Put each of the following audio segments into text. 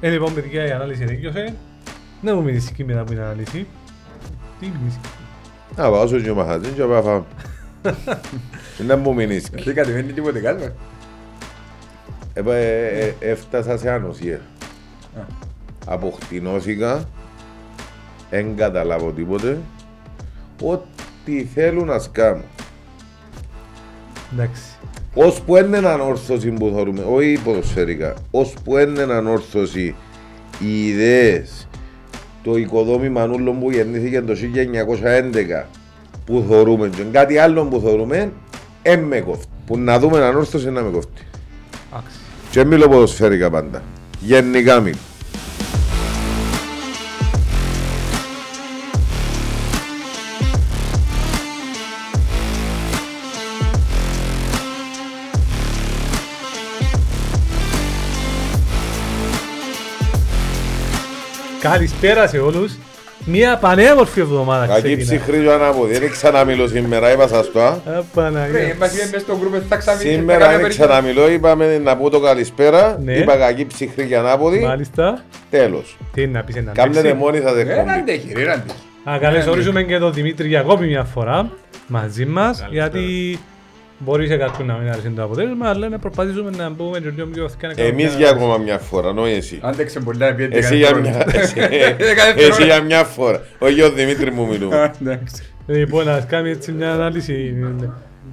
Ε, λοιπόν, παιδιά, η ανάλυση τελείωσε. Να μου μηνύσει μετά από την ανάλυση. Τι μηνύσει. Να πάω στο μαχαζίν και πάω φάμε. Να μου μείνεις. Δεν κατεβαίνει τίποτε κάτω. Ε, ε, Έφτασα σε ανοσία. Αποκτηνώθηκα. Δεν καταλάβω τίποτε. Ό,τι θέλουν να σκάμω. Εντάξει. Ώσπου είναι ανόρθωση που θεωρούμε, όχι ποδοσφαιρικά, ώσπου είναι ανόρθωση οι ιδέες, το οικοδόμημα όλων που γεννήθηκε το 1911 που θεωρούμε και κάτι άλλο που θεωρούμε, δεν με κόφτει. Που να δούμε ανόρθωση να με κόφτει. Εντάξει. Και μιλώ ποδοσφαιρικά πάντα. Γενικά μιλώ. Καλησπέρα σε όλους. Μια πανέμορφη εβδομάδα Κακή ψυχρή και ανάποδη. Δεν ξαναμιλώ σήμερα, είπα σας το. α. Α, Παναγία. Μας είπες μες στο γκρουπ θα ξαμιλήσει. Σήμερα δεν ξαναμιλώ, είπαμε να πω το καλησπέρα. Ναι. Είπα κακή ψυχρή και ανάποδη. Μάλιστα. Τέλος. Τι είναι να πεις ένα Κάμνετε λέξη. μόνοι θα Δεν δεχόμαστε. αντέχει ρε, δεν αντέχει. Να καλωσορίσουμε και τον Δημήτρη Γιακώπη μια φορά μαζί μας γιατί μπορεί σε κάποιον να μην αρέσει το αποτέλεσμα αλλά να προσπαθήσουμε να μπούμε και δύο πιο αυκά Εμείς για ακόμα μια φορά, όχι εσύ. Άντεξε πολλά επί Εσύ για μια, εσύ- εσύ για μια φορά. Όχι ο Δημήτρη μου μιλούμε. Λοιπόν, να κάνουμε έτσι μια ανάλυση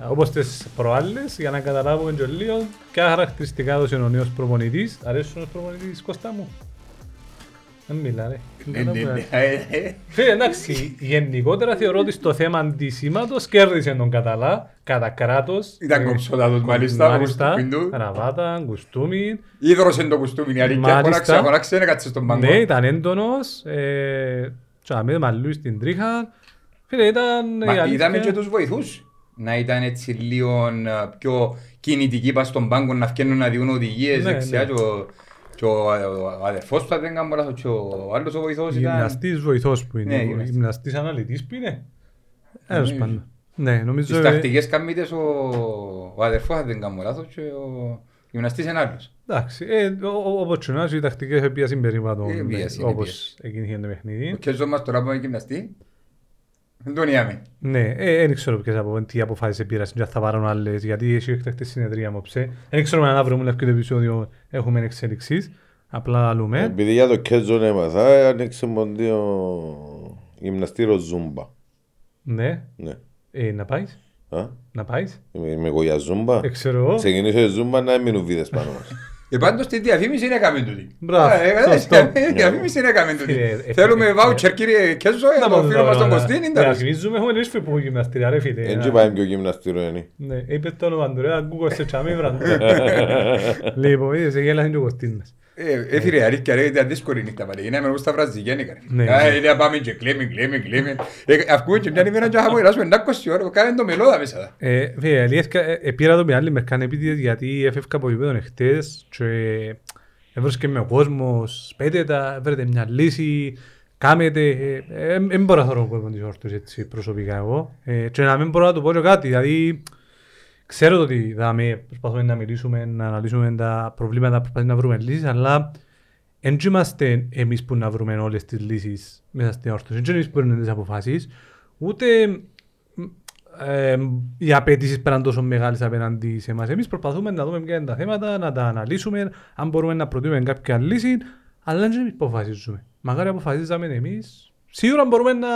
όπως τις προάλλες για να καταλάβουμε και λίγο ποια χαρακτηριστικά έδωσε ο νέος προπονητής. Αρέσει ο προπονητής Κώστα μου; Δεν μιλά ρε. Φίλε, εντάξει, γενικότερα θεωρώ ότι στο θέμα αντισήματος κέρδισε τον Καταλά, κατά κράτος. Ήταν Ε, κομψότατος μάλιστα, Μάλιστα, όπως του πίντου. ραβάτα, κουστούμι. Ίδρωσε το κουστούμι, η αλήθεια. Μάλιστα. Χωράξε, χωράξε, δεν κάτσε στον πάγκο. Ναι, ήταν έντονος. ε, Τσάμε μαλλού στην τρίχα. Φίλε, ήταν... η Μα αλήθεια- είδαμε και τους βοηθούς. Να ήταν έτσι λίγο ε, πιο κινητικοί πας στον πάγκο, να φτιάχνουν να διούν οδηγίες Ναι, δεξιά. ναι. Και ο- Και ο ο αδερφός του, αν δεν κάνω λάθος, και ο άλλος ο βοηθός ήταν... Γυμναστής βοηθός που είναι. Ναι, ο γυμναστής. Γυμναστής αναλυτής που είναι. Τέλος Ναι. πάντων. Ναι, νομίζω... Τις ε, τακτικές καμίτες ο, ο αδερφός, αν δεν κάνω λάθος, και ο γυμναστής είναι άλλος. Εντάξει, ε, ο- ο- όπως και να έχει, οι τακτικές επίασαν περίπατο, Ε, επίαση, είναι όπως εκείνη το παιχνίδι. Ο Κέζος μας τώρα που είναι γυμναστή, δεν τον είδαμε. Ναι, ε, δεν ξέρω ποιες απο, τι αποφάσεις πήρασαν και αν θα πάρουν άλλες, γιατί έχει εκτακτή συνεδρία απόψε. Δεν ξέρω αν αύριο μου λευκό το επεισόδιο έχουμε εξέλιξεις, απλά αλλούμε. Επειδή για το Κέζον έμαθα, άνοιξε μοντίο γυμναστήριο Ζούμπα. Ναι, Ναι. ε, να πάεις, Α, να πάεις; Είμαι είμαι εγώ για Ζούμπα. Ε, ξέρω εγώ. Ξεκινήσω η Ζούμπα να μείνουν βίδες πάνω μας. Ε, πάντως τη διαφήμιση είναι έκαμε τούτη. Μπράβο, Ε, ε, σωστό. η Διαφήμιση είναι έκαμε τούτη. Φίλε, ε, Θέλουμε ε, βάουτσερ κύριε Κέζο, για το φίλο μας τον Κωστίν. είναι τέλος. Διαφημίζουμε, έχουμε εμείς που γυμναστήρια ρε φίλε. Δεν να- και πάμε πιο γυμναστήριο είναι. Ναι, είπε το όνομα του ρε, Google σε τσάμε βραντού. Λοιπόν, είδες, γέλασαν και ο Κωστίν μας. Ε, Έφυρε αλήθεια ρε, ήταν δύσκολη νύχτα πάλι. Είναι με στα βραζιλιάνικα. Ναι. ρε. Ε, Είναι να πάμε και κλαίμε, κλαίμε, κλαίμε. Ε, Αυκούμε και μια ημέρα και θα χαμογελάσουμε 20 ώρα, κάνε το μελόδα μέσα. Ε, Φίλε, αλήθεια, ε, ε, πήρα το με άλλη μερκά επίτηδες γιατί έφευκα από γήπεδο εχθές και έβρισκε με ο κόσμος, πέτε τα, βρείτε μια λύση, κάμετε, δεν μπορώ να θεωρώ τον κόσμος της όρθος έτσι προσωπικά εγώ Ε, και να μην μπορώ να του πω και κάτι, δηλαδή ξέρω το ότι δάμε, προσπαθούμε να μιλήσουμε, να αναλύσουμε τα προβλήματα, προσπαθούμε να βρούμε λύσεις, αλλά δεν είμαστε εμείς που να βρούμε όλες τις λύσεις μέσα στην όρθωση, δεν εμείς που παίρνουμε τις αποφάσεις, ούτε ε, οι απαιτήσεις πέραν τόσο μεγάλες απέναντι σε εμάς. Εμείς προσπαθούμε να δούμε ποια είναι τα θέματα, να τα αναλύσουμε, αν μπορούμε να προτείνουμε κάποια λύση, αλλά δεν εμείς αποφασίζουμε. Μακάρι αποφασίζαμε εμείς. Σίγουρα μπορούμε να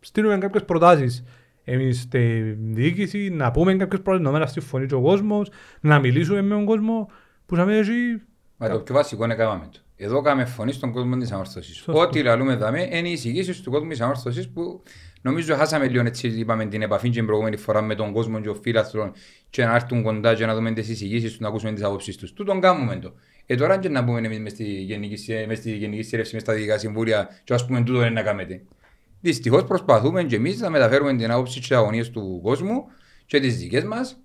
στείλουμε κάποιες προτάσεις εμείς στη διοίκηση, να πούμε κάποιε προτάσει, να συμφωνεί και ο κόσμος, να μιλήσουμε με τον κόσμο που θα έχει. Μα το πιο βασικό είναι κάναμε το. Εδώ κάνουμε φωνή στον κόσμο της αμόρφωσης. Σωστό. Ό,τι λαλούμε δάμε είναι οι εισηγήσεις του κόσμου της αμόρφωσης που νομίζω χάσαμε λίγο έτσι είπαμε την επαφή και την προηγούμενη φορά με τον κόσμο και ο φίλαθρον και να έρθουν κοντά και να δούμε τις εισηγήσεις τους, να ακούσουμε τις απόψεις τους. Τούτον κάνουμε το. Ε, τώρα και να πούμε εμείς μες στη γενική, σε- μες στη γενική σύρευση, μες στα δικά συμβούλια και ας πούμε τούτο είναι να κάνετε. Δυστυχώς προσπαθούμε και εμείς να μεταφέρουμε την άποψη και τις αγωνίες του κόσμου και τις δικές μας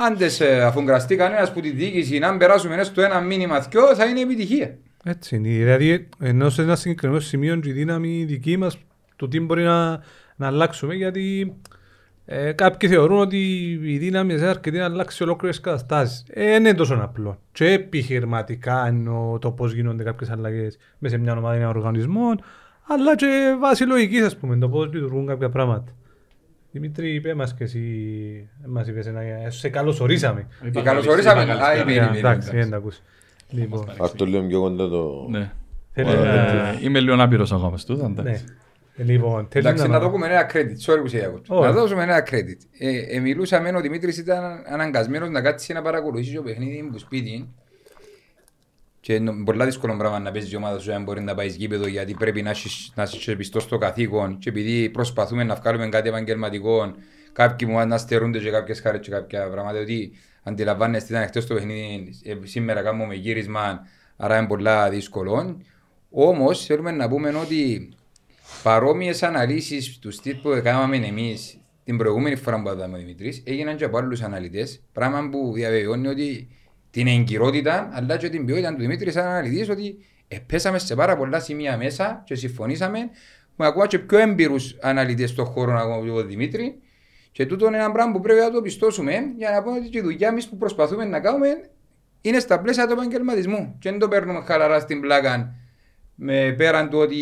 Άντες ε, αφού γραστεί κανένας που τη διοίκηση να περάσουμε μέσα στο ένα μήνυμα δυο θα είναι επιτυχία. Έτσι είναι. Δηλαδή, ενώ σε ένα συγκεκριμένο σημείο και η δύναμη δική μας, το τι μπορεί να, να αλλάξουμε, γιατί Ε, κάποιοι θεωρούν ότι η δύναμη είναι αρκετή να αλλάξει ολόκληρες καταστάσεις. Ε, δεν είναι τόσο απλό. Και επιχειρηματικά εννοώ το πώς γίνονται κάποιες αλλαγές μέσα σε μια ομάδα οργανισμών, αλλά και βάσει λογικής, ας πούμε, το πώς λειτουργούν κάποια πράγματα. Δημήτρη, είπε μας και εσύ, μας είπες ένα, σε καλωσορίσαμε. Και καλωσορίσαμε. Α, είμαι, είμαι, είμαι, Εντάξει, είμαι. δεν τα ακούς. Λοιπόν, Ας το λέω πιο κοντά το... Ναι. θέλει Ε, να... Είμαι λίγο άπειρος ακόμα στο Ναι. εντάξει. Λοιπόν, θέλει Εντάξει, να να... δώσουμε ένα credit. Sorry που σε διακόπτω. Όχι. Να δώσουμε ένα credit. Ε, ε, μιλούσαμε, ο Δημήτρης ήταν αναγκασμένος να κάτσει να παρακολουθήσει το παιχνίδι που σπίτι. Και είναι πολλά δύσκολο πράγμα να παίζει η ομάδα σου αν μπορεί να πάει γήπεδο γιατί πρέπει να είσαι, να είσαι πιστός στο καθήκον. Και επειδή προσπαθούμε να βγάλουμε κάτι επαγγελματικό κάποιοι μου να στερούνται και κάποιες χάρες και κάποια πράγματα ότι αντιλαμβάνεστε ήταν χτες το παιχνίδι ε, σήμερα κάνουμε γύρισμα άρα είναι πολλά δύσκολο. Όμως θέλουμε να πούμε ότι παρόμοιες αναλύσεις του στυλ που έκαναμε εμείς την προηγούμενη φορά που είδαμε ο Δημητρής έγιναν και από άλλους αναλυτές. Πράγμα που διαβεβαιώνει ότι την εγκυρότητα αλλά και την ποιότητα του Δημήτρη σαν αναλυτής ότι επέσαμε σε πάρα πολλά σημεία μέσα και συμφωνήσαμε με ακόμα και πιο έμπειρους αναλυτές στον χώρο ακόμα από τον Δημήτρη και τούτο είναι ένα πράγμα που πρέπει να το πιστώσουμε για να πούμε ότι και η δουλειά μας που προσπαθούμε να κάνουμε είναι στα πλαίσια του επαγγελματισμού και δεν το παίρνουμε χαλαρά στην πλάκα με πέραν του ότι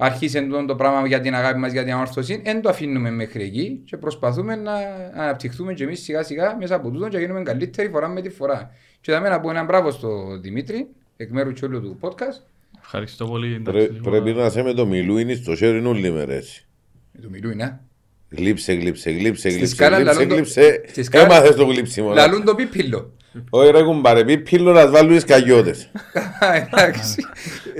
αρχίσε το, το πράγμα για την αγάπη μας για την ανόρθωση, δεν το αφήνουμε μέχρι εκεί και προσπαθούμε να αναπτυχθούμε και εμείς σιγά σιγά μέσα από τούτο και γίνουμε καλύτερη φορά με τη φορά. Και θα να πω ένα μπράβο στο Δημήτρη, εκ μέρους και όλου του podcast. Ευχαριστώ πολύ. εντάξει, Πρέ- λίγο Πρέπει να- να σε με το μιλούιν στο χέρι όλη μέρα έτσι. Με το μιλούι, ναι. Γλύψε, γλύψε, γλύψε, Στη γλύψε, σκάλα γλύψε, λαλούν το- γλύψε. στη σκάλα- Έμαθες το γλύψιμο. Λαλούν το πίπιλο. Όχι ρε κουμπάρε, πει πύλο να βάλουν σκαγιώτες. Εντάξει.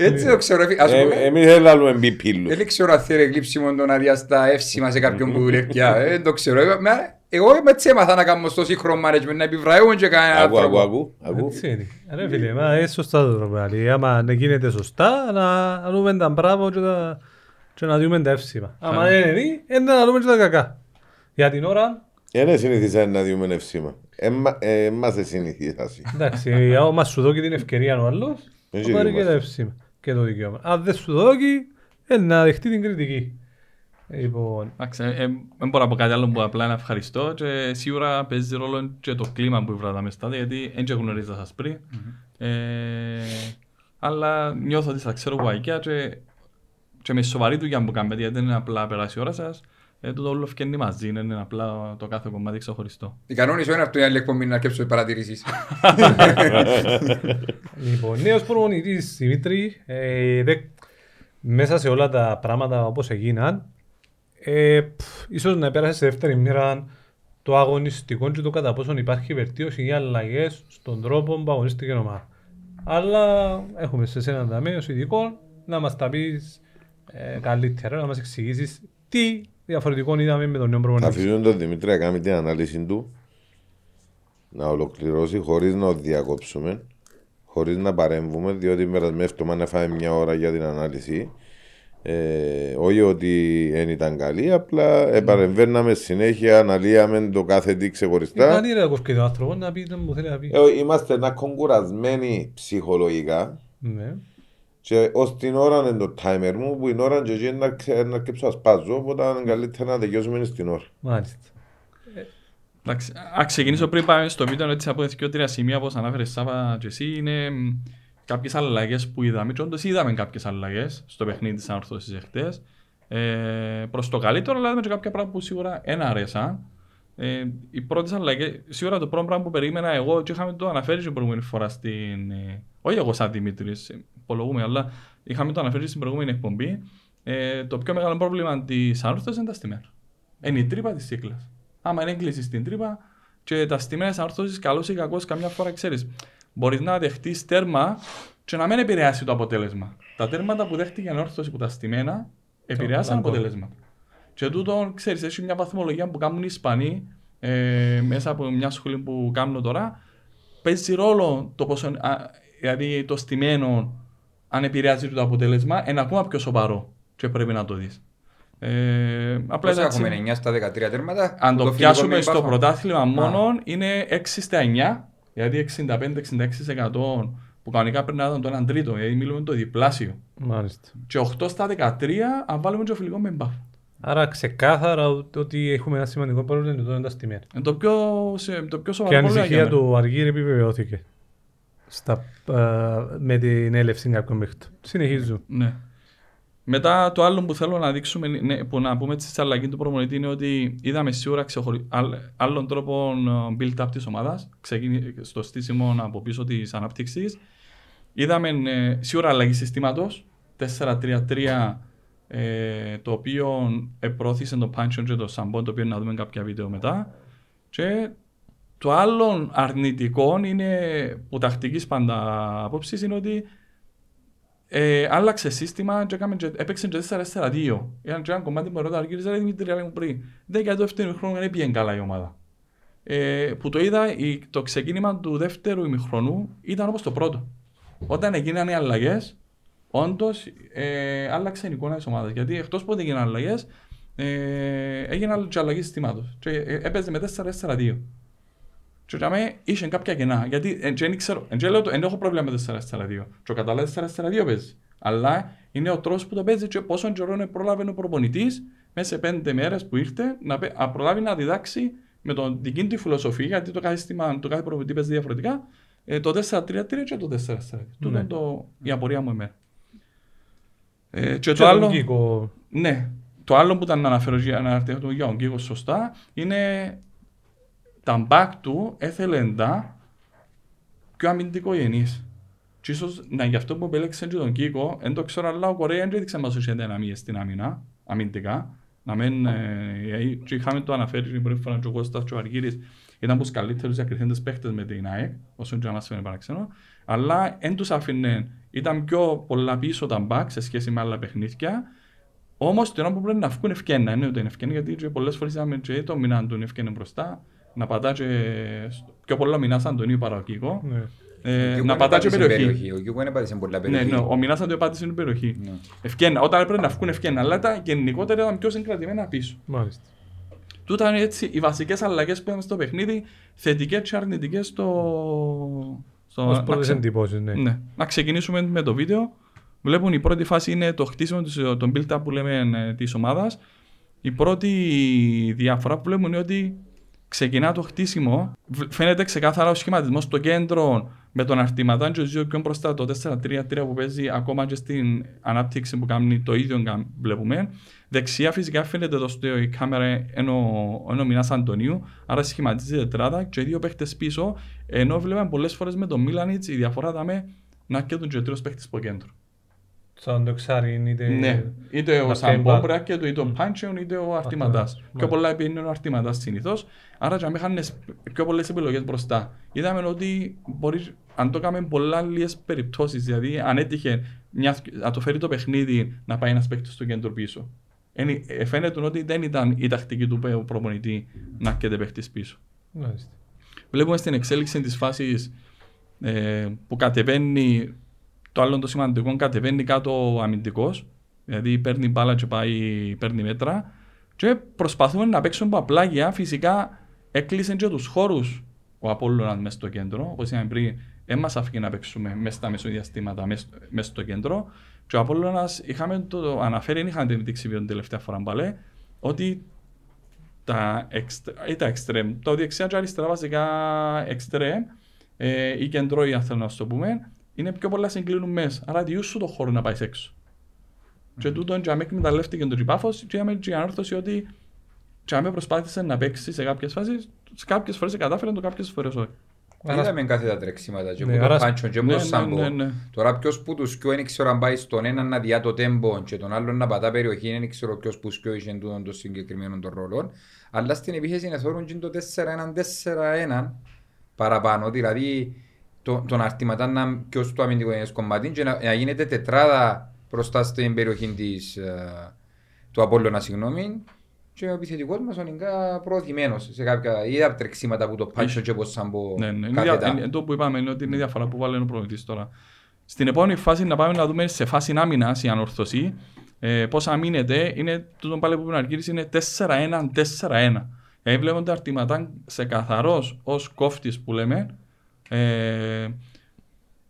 Έτσι το ξέρω. Ας Ε, πούμε, Εμείς δεν λαλούμε πει πύλο. δεν ξέρω αν θέλει γλύψιμο το να διάσει τα εύσημα σε κάποιον που δουλεύει. Α, Δεν το ξέρω. Εγώ- με- Εγώ είμαι έτσι έμαθα να κάνω στο σύγχρονο management, να επιβραβεύουν και κανένα Ακού, ακού, άνθρωπο. ακού, ακού. Έτσι είναι. Ρε φίλε, μα είναι σωστά το τρόπο. Άμα δεν γίνεται σωστά, να να δούμε τα μπράβο και, τα... και να δούμε τα εύσημα. Άμα δεν είναι δει, είναι να δούμε και τα κακά. Για την ώρα, Δεν συνηθίσαμε να διούμε ευσήμα. Εμάς δεν συνηθίσασαι. εντάξει, άμα σου δώσει την ευκαιρία ο άλλος, Δεν θα πάρει και ζητούμαστε. τα εύσημα και το δικαίωμα. Αν δεν σου δώσει, ε, να δεχτεί την κριτική. Λοιπόν, Εντάξει, ε, ε, δεν μπορώ να πω κάτι άλλο που απλά να ευχαριστώ και σίγουρα παίζει ρόλο και το κλίμα που βράδαμε μέσα γιατί δεν και γνωρίζα σας πριν. Ε, αλλά νιώθω ότι σας ξέρω που αγγεία και, και με σοβαρή δουλειά που κάνετε γιατί δεν είναι απλά περάσει η ώρα σας. Ε, το όλο φκένει μαζί, δεν είναι απλά το κάθε κομμάτι ξεχωριστό. Η κανόνη σου είναι αυτό η άλλη εκπομπή να αρκέψω παρατηρήσεις. Λοιπόν, νέος προπονητής Δημήτρη, ε, δε, μέσα σε όλα τα πράγματα όπως έγιναν, ε, πφ, ίσως να πέρασε σε δεύτερη μοίρα το αγωνιστικό και το κατά πόσον υπάρχει βελτίωση ή αλλαγές στον τρόπο που αγωνίστηκε η ομάδα. Αλλά έχουμε σε σένα ταμείο ειδικό να μας τα πεις ε, καλύτερα, να μας εξηγήσεις τι διαφορετικό είδαμε με τον νέο Θα προπονητή. αφήσουμε τον Δημήτρη να κάνει την ανάλυση του, να ολοκληρώσει χωρίς να το διακόψουμε, χωρίς να παρέμβουμε, διότι περασμένο εβδομάδα να φάμε μια ώρα για την ανάλυση. Ε, όχι ότι δεν ήταν καλή, απλά επαρεμβαίναμε συνέχεια, αναλύαμε το κάθε τι ξεχωριστά. Ήταν ρε και τον άνθρωπος να πει τον που θέλει να πει. Ε, είμαστε ένα κογκουρασμένοι ψυχολογικά Ναι. Και ως την ώρα είναι το timer μου που είναι ώρα και εκεί να, ξε- να αρκέψω να σπάζω οπότε είναι καλύτερα να τελειώσουμε στην ώρα. Μάλιστα. Εντάξει, α ξεκινήσω πριν πάμε στο βίντεο έτσι από δύο τρία σημεία όπως ανάφερες Σάβα και εσύ είναι μ, κάποιες αλλαγές που είδαμε και όντως είδαμε κάποιες αλλαγές στο παιχνίδι της ανορθώσης εχθές ε, προς το καλύτερο αλλά είδαμε και κάποια πράγματα που σίγουρα δεν αρέσαν ε, οι πρώτες αλλαγές, σίγουρα το πρώτο πράγμα που περίμενα εγώ και είχαμε το αναφέρει την προηγούμενη φορά στην, ε, όχι εγώ σαν Δημήτρης, ε, υπολογούμε, αλλά είχαμε το αναφέρει στην προηγούμενη εκπομπή ε, το πιο μεγάλο πρόβλημα της ανόρθωσης είναι τα στιμένα. Είναι η τρύπα της κύκλας. Άμα είναι έγκληση στην τρύπα και τα στιμένα της ανόρθωσης καλώς ή κακώς καμιά φορά ξέρεις μπορείς να δεχτείς τέρμα και να μην επηρεάσει το αποτέλεσμα. Τα τέρματα που δέχτηκε η ανόρθωση που τα στιμένα επηρεάσαν λαγκό. αποτέλεσμα. Και τούτο, ξέρεις, έχει μια βαθμολογία που κάνουν οι Ισπανοί ε, μέσα από μια σχολή που κάνουν τώρα. Παίζει ρόλο το πόσο, α, δηλαδή το στημένο αν επηρεάζει το αποτέλεσμα, είναι ακόμα πιο σοβαρό και πρέπει να το δεις. Ε, απλά Πόσα έτσι, έχουμε 9 στα 13 τέρματα. αν το, φιλικό πιάσουμε με στο Πάσχα. πρωτάθλημα μόνο είναι 6 στα 9, δηλαδή 65-66% που κανονικά πρέπει να ήταν το 1 τρίτο, δηλαδή μιλούμε το διπλάσιο. Μάλιστα. Και 8 στα 13 αν βάλουμε και το φιλικό με μπαφ. Άρα ξεκάθαρα ο- ότι έχουμε ένα σημαντικό πρόβλημα είναι το είναι τα στιμένα. Είναι το πιο, σε- το πιο Και σοβαρό η πρόβλημα για ανησυχία μένα. του Αργύρη επιβεβαιώθηκε στα, ε, με την έλευση κάποιων παιχτών. Συνεχίζουμε. Ναι. Μετά το άλλο που θέλω να δείξουμε, ναι, που να πούμε στη αλλαγή του προπονητή είναι ότι είδαμε σίγουρα ξεχωρι... άλλ- άλλων τρόπων ε, build-up της ομάδας, ξεκίνη... στο στήσιμο από πίσω της ανάπτυξης. Είδαμε ε, σίγουρα αλλαγή συστήματος, 4-3-3, ε, το οποίο επρόθυσε το Πάντσον και το Σαμπόν, το οποίο να δούμε κάποια βίντεο μετά. Και το άλλο αρνητικό είναι, που τακτικής πάντα απόψης, είναι ότι ε, άλλαξε σύστημα και έκαμε και, έπαιξε και 4-4-2. Ήταν και ένα κομμάτι που ρωτά αργύρις, ρε Δημήτρη, λέει μου πριν. Δεν για το δεύτερο χρόνο δεν πήγαινε καλά η ομάδα. Ε, που το είδα, η, το ξεκίνημα του δεύτερου ημιχρονού ήταν όπως το πρώτο. Όταν έγιναν οι αλλαγές, όντως ε, άλλαξε η εικόνα της ομάδας. Γιατί εκτός που δεν έγιναν αλλαγές, ε, έγιναν και αλλαγή συστήματος. Και ε, έπαιζε με 4-4-2. Και για μένα είχε κάποια κενά. Γιατί ε, δεν ξέρω, δεν λέω το- δεν έχω πρόβλημα με 4-4-2. Και καλά 4-4-2 παίζει. Αλλά είναι ο τρόπος που το παίζει και πόσο καιρό πρόλαβε ο προπονητής μέσα σε πέντε μέρες που ήρθε να, πε- να προλάβει να διδάξει με τον δική του φιλοσοφία, γιατί το κάθε σύστημα, το κάθε προπονητή παίζει διαφορετικά, ε, το 4-3-3 και το 4-4. Τούτο είναι το, η απορία μου εμένα. Ε, και Και το άλλο. τον Κίκο, Ναι. Το άλλο που ήταν να αναφέρω για να αναφέρω για τον Κίκο σωστά είναι τα μπακ του έθελε τα πιο αμυντικό γενής. Και ίσως να γι' αυτό που επέλεξε και τον Κίκο, δεν το ξέρω, αλλά ο Κορέας δεν έδειξε μας είχε δυναμίες στην άμυνα, αμυντικά. Να μην, ε, και είχαμε το αναφέρει την πρώτη φορά και ο Κώστας και ο Αργύρης, ήταν από τους καλύτερους διακριθέντες παίχτες με την ΑΕΚ, όσο και να μας φαίνεται παραξενό, αλλά δεν τους άφηνε, ήταν πιο πολλά πίσω τα μπακ σε σχέση με άλλα παιχνίδια, Όμως την ώρα που πρέπει να βγουν ευκαιρία, είναι ότι είναι ευκαιρία γιατί πολλές φορές είδαμε και το μηνά του ευκαιρία μπροστά, να πατά και στο- πιο πολλά μηνά σαν τον ίδιο παραγωγικό, ναι. ε, Κιούκο να είναι πατά και πάτησε περιοχή. Ο Κιούκο είναι πάτησε πολλά Ναι, περιοχή. ναι, ο μηνά σαν το επάτησε στην περιοχή. Ναι. Ευκαιρία, όταν έπρεπε να βγουν ευκαιρία, αλλά τα γενικότερα ήταν πιο συγκρατημένα πίσω. Μάλιστα. Τούτα είναι έτσι οι βασικές αλλαγές που είδαμε στο παιχνίδι, θετικές και αρνητικές στο. στο Ως να πρώτες ξε- εντυπώσεις, ναι. ναι. Να ξεκινήσουμε με το βίντεο. Βλέπουν η πρώτη φάση είναι το χτίσιμο της, των build-up που λέμε ε, της ομάδας. Η πρώτη διαφορά που βλέπουμε είναι ότι ξεκινά το χτίσιμο. Β- Φαίνεται ξεκάθαρα ο σχηματισμός στο κέντρο με τον αρτηματάν και ο δύο πιο μπροστά το 4-3-3 που παίζει ακόμα και στην ανάπτυξη που κάνει το ίδιο κα- βλέπουμε. Δεξιά φυσικά φαίνεται εδώ στο η κάμερα ενώ, ενώ Μινάς Αντωνίου, άρα σχηματίζει τετράδα και δύο παίχτες πίσω, ενώ βλέπαμε πολλές φορές με τον Μίλανιτς η διαφορά ήταν να και τον και τρεις παίχτες στο κέντρο. Σαν το εξάρι είτε... Ναι, είτε ο να Σαμπό κάνει μπορεί και είτε ο Πάντσεον είτε ο Αρτηματάς. Πιο Μάλιστα. πολλά επειδή ο Αρτηματάς συνήθως, άρα και αν είχαν πιο πολλές επιλογές μπροστά. Είδαμε ότι μπορεί, αν το κάνουμε πολλά λίγες περιπτώσεις, δηλαδή αν έτυχε μια, να το φέρει το παιχνίδι να πάει ένας παίκτης στο κέντρο πίσω. Εν- ε, Φαίνεται ότι δεν ήταν η τακτική του πε- προπονητή να έρχεται παίκτης πίσω. Μάλιστα. Βλέπουμε στην εξέλιξη της φάσης ε, που κατεβαίνει, το άλλο το σημαντικό, κατεβαίνει κάτω ο αμυντικός, δηλαδή παίρνει μπάλα και πάει, παίρνει μέτρα και προσπαθούμε να παίξουμε από πλάγια, φυσικά έκλεισε και τους χώρους ο Απόλλωνας μέσα στο κέντρο, όπως είπαμε πριν, δεν μας αφήκε να παίξουμε μέσα στα μεσοδιαστήματα μέσα μέσα στο κέντρο. Και ο Απόλλωνας είχαμε το αναφέρει, είχαμε την δείξει την τελευταία φορά μπαλέ, ότι τα, εξτρ, ή τα εξτρέμ, το δεξιά και αριστερά βασικά εξτρέμ ε, ή κεντρώοι αν θέλω να σου το πούμε, είναι πιο πολλά συγκλίνουν μέσα. Άρα διούς σου το χώρο να πάεις έξω. Και τούτον και αν εκμεταλλεύτηκε τον Τζιπάφος και είχαμε και η ανόρθωση ότι και αν προσπάθησε να παίξει σε κάποιες φάσεις, σε κάποιες φορές κατάφερε, το κάποιες φορές όχι. Άρα- Είδαμε κάθε τα τρεξίματα και Ναι, από άρα- τον Πάντσον και από Ναι, τον ναι, Σάμπο. ναι, ναι. Τώρα ποιος που τους πιο δεν ξέρω αν πάει στον έναν να διά το τέμπο και τον άλλον να πατά περιοχή, δεν ξέρω ποιος που πιο είχε τούτον των συγκεκριμένων των ρόλων. Αλλά στην επίθεση είναι θεωρούν και το 4-1-4-1 παραπάνω, δηλαδή το, τον αρτηματά να πιο στο αμυντικό γενές κομμάτι και να, να γίνεται τετράδα μπροστά στην περιοχή της, ε, του Απόλλωνα, συγγνώμη, και ο επιθετικός μας ο Νιγκά προωθημένος σε κάποια είδα τρεξίματα που το Πάντσο και από Σάμπο Ναι, ναι. Είναι κάθετα. δια- είναι- το που είπαμε είναι ότι είναι η διαφορά που βάλει ο προπονητής τώρα. Στην επόμενη φάση να πάμε να δούμε σε φάση άμυνας η ανορθωσή ε, πώς αμήνεται είναι τούτο πάλι που πρέπει να αργήσει είναι 4-1-4-1. Δηλαδή βλέπονται αρτηματά σε καθαρός ως κόφτης που λέμε ε,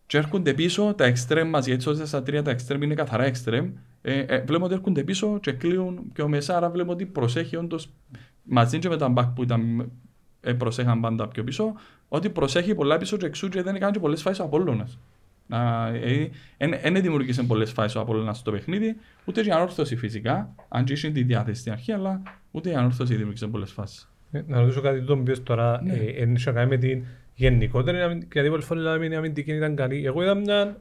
και έρχονται πίσω τα εξτρέμ μας γιατί στο 4-3 τα εξτρέμ είναι καθαρά εξτρέμ ε, ε, βλέπουμε ότι έρχονται πίσω και κλείουν πιο μέσα, άρα βλέπουμε ότι προσέχει όντως μαζί και με τα back που ήταν, ε, προσέχαν πάντα πιο πίσω, ότι προσέχει πολλά πίσω και εξού και δεν έκανε και πολλές φάσεις ο Απόλλωνας. Δεν δημιουργήσε πολλές φάσεις ο Απόλλωνας στο παιχνίδι, ούτε η ανόρθωση φυσικά, αν και είχε τη διάθεση στην αρχή, αλλά ούτε η ανόρθωση δημιουργήσε πολλές φάσεις. Ε, Να ρωτήσω κάτι το οποίο τώρα Ναι. ε, εν είχε να κάνει με την γενικότερη αμυν- γιατί πολλές φορές λέμε η αμυντική ήταν καλή. Εγώ είδα μια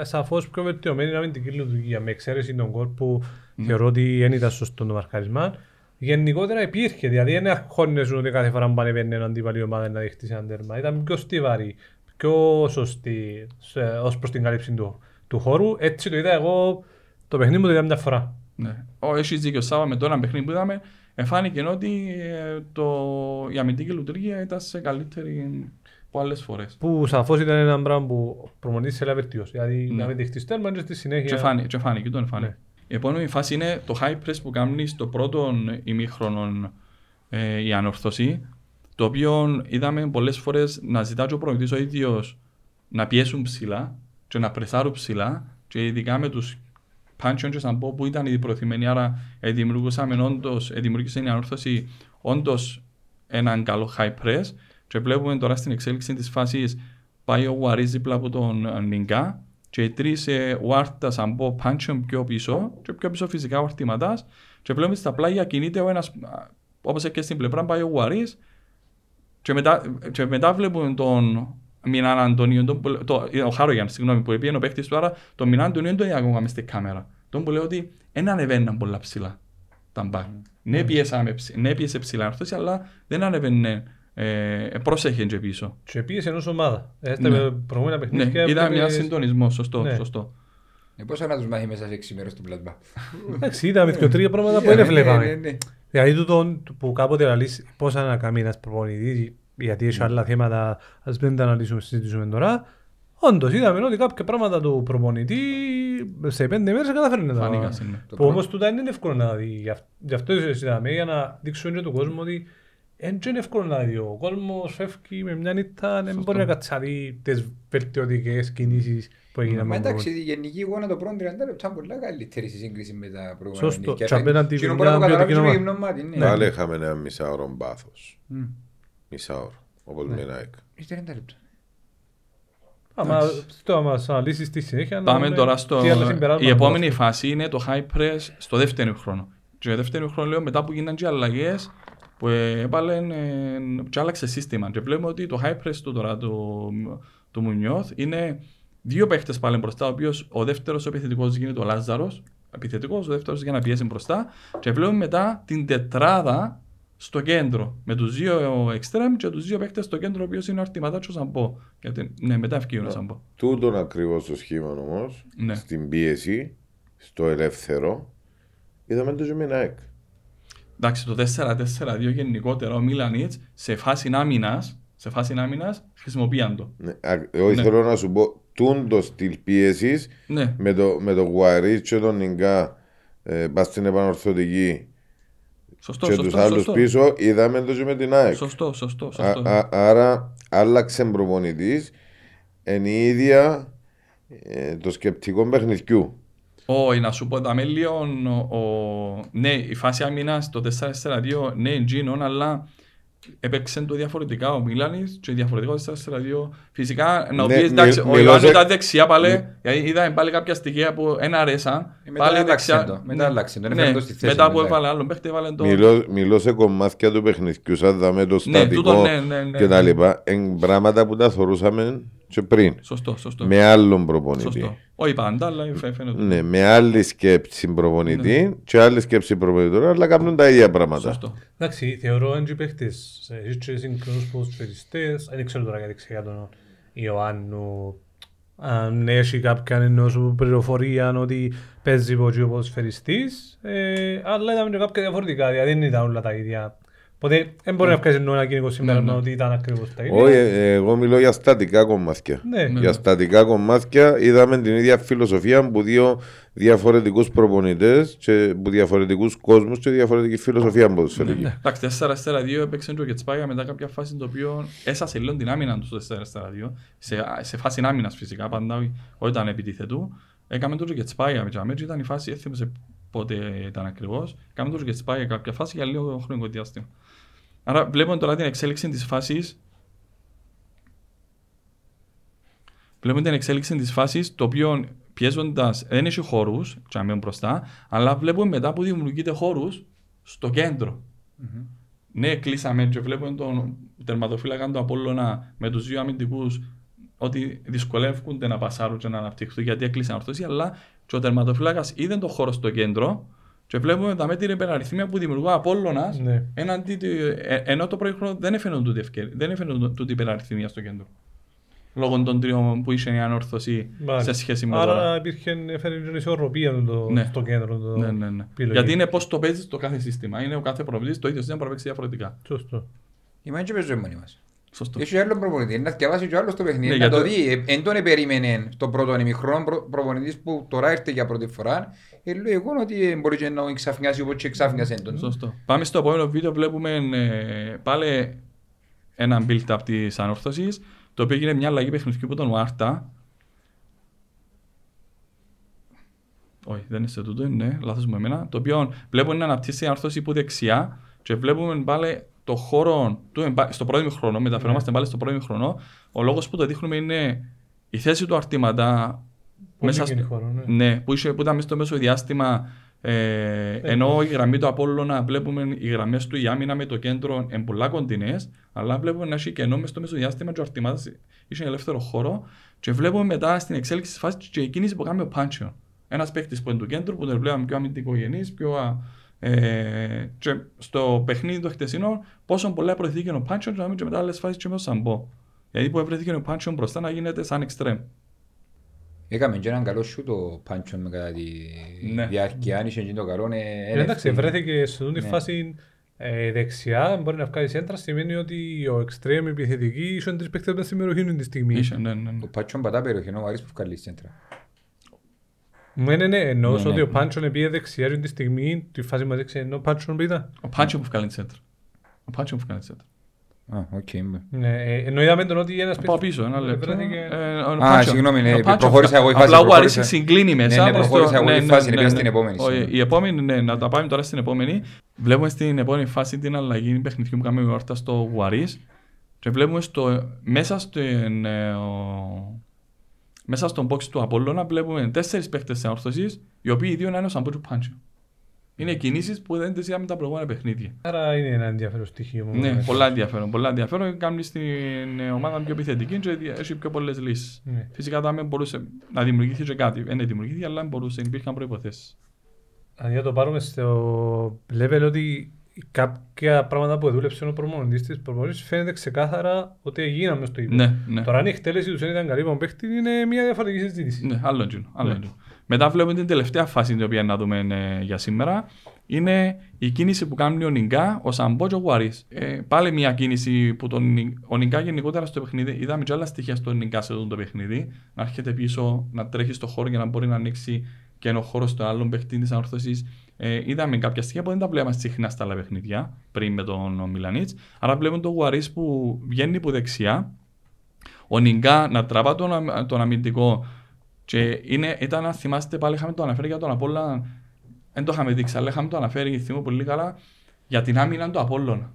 ε, σαφώς πιο βελτιωμένη αμυντική λειτουργία με εξαίρεση τον κόρ που Ναι. θεωρώ ότι δεν ήταν σωστό το μαρκαρισμά. Γενικότερα υπήρχε, δηλαδή δεν αγχώνεσαι ότι κάθε φορά που πανεβαίνει έναν αντίπαλη ομάδα να δεχτείς έναν τέρμα. Ήταν πιο στιβαρή, πιο σωστή σε, ως προς την κάλυψη του, του χώρου. Έτσι το είδα εγώ το παιχνίδι μου το είδα μια φορά. Ναι. Ο, έχεις δίκιο Σάβα με το ένα παιχνίδι που είδαμε, εφάνηκε ότι ε, το, η αμυντική λειτουργία ήταν σε καλύτερη από άλλε φορές. Που σαφώς ήταν ένα πράγμα που ο προμονητής σε βελτίωση. Δηλαδή Ναι. να μην δεχτείς τέρμα και στη συνέχεια... Και φάνηκε, και φάνηκε, τον φάνηκε. Ναι. Η επόμενη φάση είναι το high press που κάνει στο πρώτο ημίχρονο ε, η ανορθώση, το οποίο είδαμε πολλές φορές να ζητά και ο προπονητής ο ίδιος να πιέσουν ψηλά και να πρεσάρουν ψηλά και ειδικά με τους Πάντσον και Σαμπό που ήταν ήδη προθυμένοι, άρα ε, δημιουργούσαμε όντως, ε, δημιουργήσε η ανόρθωση όντως έναν καλό high press και βλέπουμε τώρα στην εξέλιξη της φάσης πάει ο Βαρίζ δίπλα από τον ε, Νιγκά και οι τρεις ε, Βάρτα, Σαμπό, Πάντσον πιο πίσω και πιο πίσω φυσικά ο Αρτηματάς και βλέπουμε στα πλάγια κινείται ο ένας, α, όπως και στην πλευρά πάει ο Βαρίζ και μετά, και μετά βλέπουμε τον Μινάν Αντωνίου, τον, που- το, ο Χάρογιαν, συγγνώμη, που είπε ο παίκτης του, άρα τον Μινάν Αντωνίου δεν τον είδα ακόμα μες στη κάμερα. Τον που λέει ότι δεν ανεβαίναν πολλά ψηλά τα μπακ. Ναι, πιέσαμε, ψ- ναι, πιέσε ψηλά ορθώση, αλλά δεν ανεβαίνε, ε, πρόσεχε και πίσω. Και πίεσε ενός ομάδα. Ε, στα Ναι. προηγούμενα Ναι, παιχνίδια... είδα έβλεπες- μια συντονισμό, σωστό, Ναι. σωστό. Ε, Πόσα να τους μάθει μέσα σε 6 μέρες του πλάσμα. Εντάξει, είδαμε και τρία πράγματα που Ναι, δεν ναι, βλέπαμε. ναι, ναι. Δηλαδή τούτο που κάποτε λαλείς πώς να κάνει ένας προπονητής, γιατί έχει άλλα θέματα, ας δεν τα αναλύσουμε, συζητήσουμε τώρα. Όντως είδαμε ότι κάποια πράγματα του προπονητή σε πέντε μέρες καταφέρνει να τα Φάνηκα, ναι. Το Που όμως τούτα δεν είναι εύκολο να δει. Γι' αυ- Γι' αυτό είδαμε για να δείξουμε και του κόσμου ότι δεν είναι εύκολο να δει. Ο κόσμος φεύγει με μια νύχτα, δεν μπορεί να κάτσει να δει τις βελτιωτικές κινήσεις που έγιναν. Μα με τον εντάξει, η γενική εικόνα το πρώτο 30 λεπτά είναι πολλά καλύτερη σε σύγκριση με τα προηγούμενα. Σωστό. νίκια. Και απέναντι Εκείνο με μπορεί να το μια καταλάβεις ποιοτική με ομάδα. γυμνό μάτι, ναι. Πάλι είχαμε ένα μισάωρο πάθος. Μμ. Μισάωρο. Όπως Ναι. με ένα εκ. Έχει 30 λεπτά. Άμα το μας αναλύσεις στη συνέχεια, να Πάμε δούμε τώρα στο... τι άλλα συμπεράσματα Η επόμενη μπορούμε. φάση είναι το high press στο δεύτερο χρόνο. Και το δεύτερο χρόνο λέω μετά που γίνανε και αλλαγές που ε, έβαλαν ε, και άλλαξε σύστημα. Και βλέπουμε ότι το high press του τώρα του, του Μουνιώθ είναι δύο παίχτες πάλι μπροστά, ο οποίος ο δεύτερος ο επιθετικός γίνεται ο Λάζαρος, επιθετικός, ο δεύτερος για να πιέσει μπροστά και βλέπουμε μετά την τετράδα στο κέντρο με τους δύο extreme και τους δύο παίχτες στο κέντρο ο οποίος είναι ο Αρτηματάς και ο Σαμπό. Γιατί, ναι, μετά ευκαιρία ο Σαμπό. Τούτον ακριβώς το σχήμα όμως, Ναι. στην πίεση, στο ελεύθερο, είδαμε το και με ένα εκ. Εντάξει, το 4-4-2 γενικότερα ο Μίλανιτς σε φάση άμυνας, σε φάση άμυνας χρησιμοποιάν το. Ναι, α- Εγώ Ναι. θέλω να σου πω, τούν το στυλ πίεσης Ναι, με το, με το Γουαρί και τον Νιγκά ε, πας στην επανορθωτική σωστό, και τους σωστό, άλλους σωστό. πίσω είδαμε το και με την ΑΕΚ. Σωστό, σωστό, Α, σωστό. α, άρα άλλαξε προπονητής εν η ίδια ε, το σκεπτικό παιχνιδιού. Όχι, να σου πω τα λίγο, ο, ο- ναι, η φάση άμυνας το 4-4-2, ναι, γίνον, αλλά έπαιξε το διαφορετικά ο Μίλανης και διαφορετικό το 4-4-2. Φυσικά, να Ναι, πεις, εντάξει, μι- ο μιλώ Ιωάννου σε- ήταν δεξιά πάλι, γιατί είδαμε πάλι κάποια στοιχεία που δεν αρέσαν. Ε, μετά Πάλι άλλαξε δεξιά. το, μετά Ναι, άλλαξε το, ναι, έφερε το στη θέση Μετά που μετά. έβαλε άλλον παίχτη, έβαλε το... Μιλώ, μιλώ σε κομμάτια του παιχνιδιού σαν δαμε το Ναι, στατικό τούτο, ναι, ναι, ναι, και τα ναι. λοιπά. Εν πράγματα που τα θεωρούσαμε και πριν. Σωστό, σωστό. Με άλλον προπονητή. Σωστό. Όχι πάντα, αλλά φαι- φαίνεται. Ναι, με άλλη σκέψη προπονητή και άλλη σκέψη προπονητή τώρα, αλλά κάνουν τα ίδια πράγματα. Σωστό. Εντάξει, θεωρώ ότι οι παίχτες, ε, έχει και σύγχρονους ποδοσφαιριστές, δεν ξέρω τώρα γιατί ξέρω για τον Ιωάννου, αν έχει κάποια ενός πληροφορία ότι παίζει από ο ποδοσφαιριστής, ε, αλλά είδαμε και κάποια διαφορετικά, δηλαδή δεν ήταν όλα τα ίδια. Οπότε δεν μπορεί να βγάλει ένα κοινικό συμπέρασμα ότι ήταν ακριβώς τα ίδια. Όχι, ε, εγώ μιλώ για στατικά κομμάτια. Ναι, Για στατικά κομμάτια είδαμε την ίδια φιλοσοφία από δύο διαφορετικούς προπονητές και από διαφορετικούς κόσμους και διαφορετική φιλοσοφία ποδοσφαιρική. Ναι. Εντάξει, 4-4-2 έπαιξε το Κετσπάγια μετά κάποια φάση το οποίο έσασε λίγο την άμυνα τους στο 4-4-2. Σε, σε φάση άμυνας φυσικά, πάντα όχι όταν επιτίθετου. Έκαμε το και τσπάγια με τζαμέ και ήταν η φάση, δεν θυμάσαι πότε ήταν ακριβώς. Έκαμε το και τσπάγια κάποια φάση για λίγο χρονικό διάστημα. Άρα βλέπουμε τώρα την εξέλιξη της φάσης. Βλέπουμε την εξέλιξη της φάσης το οποίο πιέζοντας δεν έχει χώρους, τζαμέ μπροστά, αλλά βλέπουμε μετά που δημιουργείται χώρους στο κεντρο Ναι, κλείσαμε και βλέπουμε τον τερματοφύλακα του Απόλλωνα με τους δύο αμυντικούς ότι δυσκολεύονται να πασάρουν και να αναπτύξουν γιατί έκλεισαν ορθώσει, αλλά και ο τερματοφύλακας είδε το χώρο στο κέντρο και βλέπουμε τα μέτρη υπεραριθμία που δημιουργεί ο Απόλλωνας Ναι. έναντι του- ε, ενώ το πρώτο χρόνο δεν έφερε τούτη, ευκαιρία, δεν έφερε τούτη υπεραριθμία στο κέντρο. Λόγω των τριών που είχε η ανόρθωση Μάλιστα. σε σχέση με Άρα τώρα. υπήρχε, έφερε την ισορροπία το, Ναι. στο κέντρο. Το Ναι, ναι, ναι. επιλογή. Γιατί είναι πώς το παίζεις το κάθε σύστημα. Είναι ο κάθε προπονητής το ίδιο σύστημα μπορεί να παίξει διαφορετικά. Σωστό. Η Μάντζη παίζει μόνοι μας. Σωστό. Έχει άλλο προπονητή, να διαβάσει και άλλος το παιχνίδι, Ναι, να για το το- δει. Ε, Εν τον επερίμενε το πρώτο ημιχρόνο προ- προπονητής που τώρα ήρθε για πρώτη φορά. Ε, λογικό είναι ότι ε, μπορεί και να ξαφνιάσει όπως και ξαφνιάσε τον. Σωστό. Πάμε στο επόμενο βίντεο. Βλέπουμε ε, πάλι ένα build-up της ανόρθωσης. Το οποίο έγινε μια αλλαγή παιχνιδιού από τον Βάρτα. Όχι, δεν είναι σε τούτο, είναι λάθος με εμένα. Το οποίο βλέπουμε να αναπτύσσει η ανόρθωση που δεξιά και βλέπουμε πάλι το χώρο του εμπα- στο πρώτο χρόνο. Μεταφερόμαστε πάλι στο πρώτο χρόνο. Ο λόγος που το δείχνουμε είναι η θέση του αρτήματα Πολύ μέσα κοινή στο, χώρο, ναι. ναι, που, είχε, που ήταν μέσα στο μέσο διάστημα. Ε, ενώ η γραμμή του Απόλλωνα βλέπουμε οι γραμμές του, η άμυνα με το κέντρο είναι πολλά κοντινές, αλλά βλέπουμε να έχει κενό μέσα στο μέσο διάστημα και ο Αρτιμάτα είχε ελεύθερο χώρο. Και βλέπουμε μετά στην εξέλιξη της φάσης και η κίνηση που κάνει ο Πάντσιο. Ένας παίκτης που είναι του κέντρου, που τον βλέπαμε πιο αμυντικογενή, πιο. α, Ε, και στο παιχνίδι το χτεσινό, πόσο πολλά προωθήθηκε ο Πάντσιο, και να μην και μετά άλλες φάσεις και με ο Σαμπό. Γιατί που έβρεθηκε ο Πάντσιο μπροστά να γίνεται σαν εξτρέμ. Έκαμε και έναν καλό σου το πάντσο με κατά τη Ναι. διάρκεια. Αν είχε και το καλό, ε, Ε, Εντάξει, έλευκε. βρέθηκε σε αυτή τη Ναι. φάση ε, δεξιά, μπορεί να βγάλεις έντρα, σημαίνει ότι ο εξτρέμ επιθετική ίσον τρεις παίκτες μέσα στην περιοχή τη στιγμή. Είχε, ναι, ναι, ναι. Ο Πάτσον πατά περιοχή, ενώ ο Άρης που βγάλεις σέντρα. Ναι, ναι, ναι, εννοώ Ναι, ότι ναι. ο Πάντσον πήγε δεξιά εκείνη τη στιγμή, τη φάση μας έδειξε ενώ ο Πάντσον πήγε. Ο Πάντσιο που βγάλει τσέντρα. Ο Πάντσιο που βγάλει τσέντρα. Ενώ είδαμε τον ότι ένας Πάω πίσω, ένα λεπτό. βρέθηκε- Ε, ο Α, Πάντσιο- συγγνώμη, ναι, ο Πάντσιο- προχώρησα εγώ η φάση, Απλά ο Άρης προχώρησα. συγκλίνει μέσα. Ναι, ναι, προς το- προχώρησα εγώ η φάση, πήγα στην επόμενη, Όχι, συγγνώμη. Η επόμενη, ναι, να τα πάμε τώρα στην επόμενη. Βλέπουμε στην επόμενη φάση την αλλαγή παιχνιδιού που κάνουμε η Όρτα στο Γουαρίς και βλέπουμε στο, μέσα, στην, ε, ο- μέσα στον box του Απόλλωνα βλέπουμε τέσσερις παίχτες της ορθωσής οι οποίοι οι δύο είναι ένα Σαμπό και ο Πάντσιο. Είναι κινήσεις που δεν τις είδαμε τα προηγούμενα παιχνίδια. Άρα είναι ένα ενδιαφέρον στοιχείο. μόνο. Ναι, πολλά ενδιαφέρον. Πολλά ενδιαφέρον. Κάνεις την ε, ομάδα πιο επιθετική και έχει πιο πολλές λύσεις. Ναι. Φυσικά δεν μπορούσε να δημιουργηθεί και κάτι. Δεν δημιουργήθηκε, αλλά μπορούσε. Υπήρχαν προποθέσει. Αν για το πάρουμε στο level ότι κάποια πράγματα που δούλεψε ο προμονητής της προπονητής φαίνεται ξεκάθαρα ότι έγιναν μες στο ύπνο. Ναι, ναι. Τώρα αν η εκτέλεση τους δεν ήταν καλή από τον παίχτη είναι μια διαφορετική συζήτηση. Ναι, άλλο εντζήνο. Άλλο Ναι. Εντζήνο. Μετά βλέπουμε την τελευταία φάση την οποία να δούμε ε, για σήμερα. Είναι η κίνηση που κάνει ο Νιγκά, ο Σαμπό και ο Γουαρί. Ε, πάλι μια κίνηση που τον, Νι- ο Νιγκά γενικότερα στο παιχνίδι, είδαμε και άλλα στοιχεία στο Νιγκά σε αυτό το παιχνίδι. Να έρχεται πίσω, να τρέχει στο χώρο για να μπορεί να ανοίξει και ένα χώρο στο άλλον παιχνίδι της ανόρθωσης. Ε, είδαμε κάποια στοιχεία που δεν τα βλέπαμε συχνά στα άλλα παιχνίδια πριν με τον Μιλανίτς. Άρα βλέπουμε τον Γουαρί που βγαίνει από δεξιά, ο Νιγκά να τραβά τον, αμ- τον αμυντικό και είναι, ήταν, αν θυμάστε πάλι είχαμε το αναφέρει για τον Απόλλωνα, δεν το είχαμε δείξει, αλλά είχαμε το αναφέρει, θυμώ πολύ καλά, για την άμυνα του Απόλλωνα.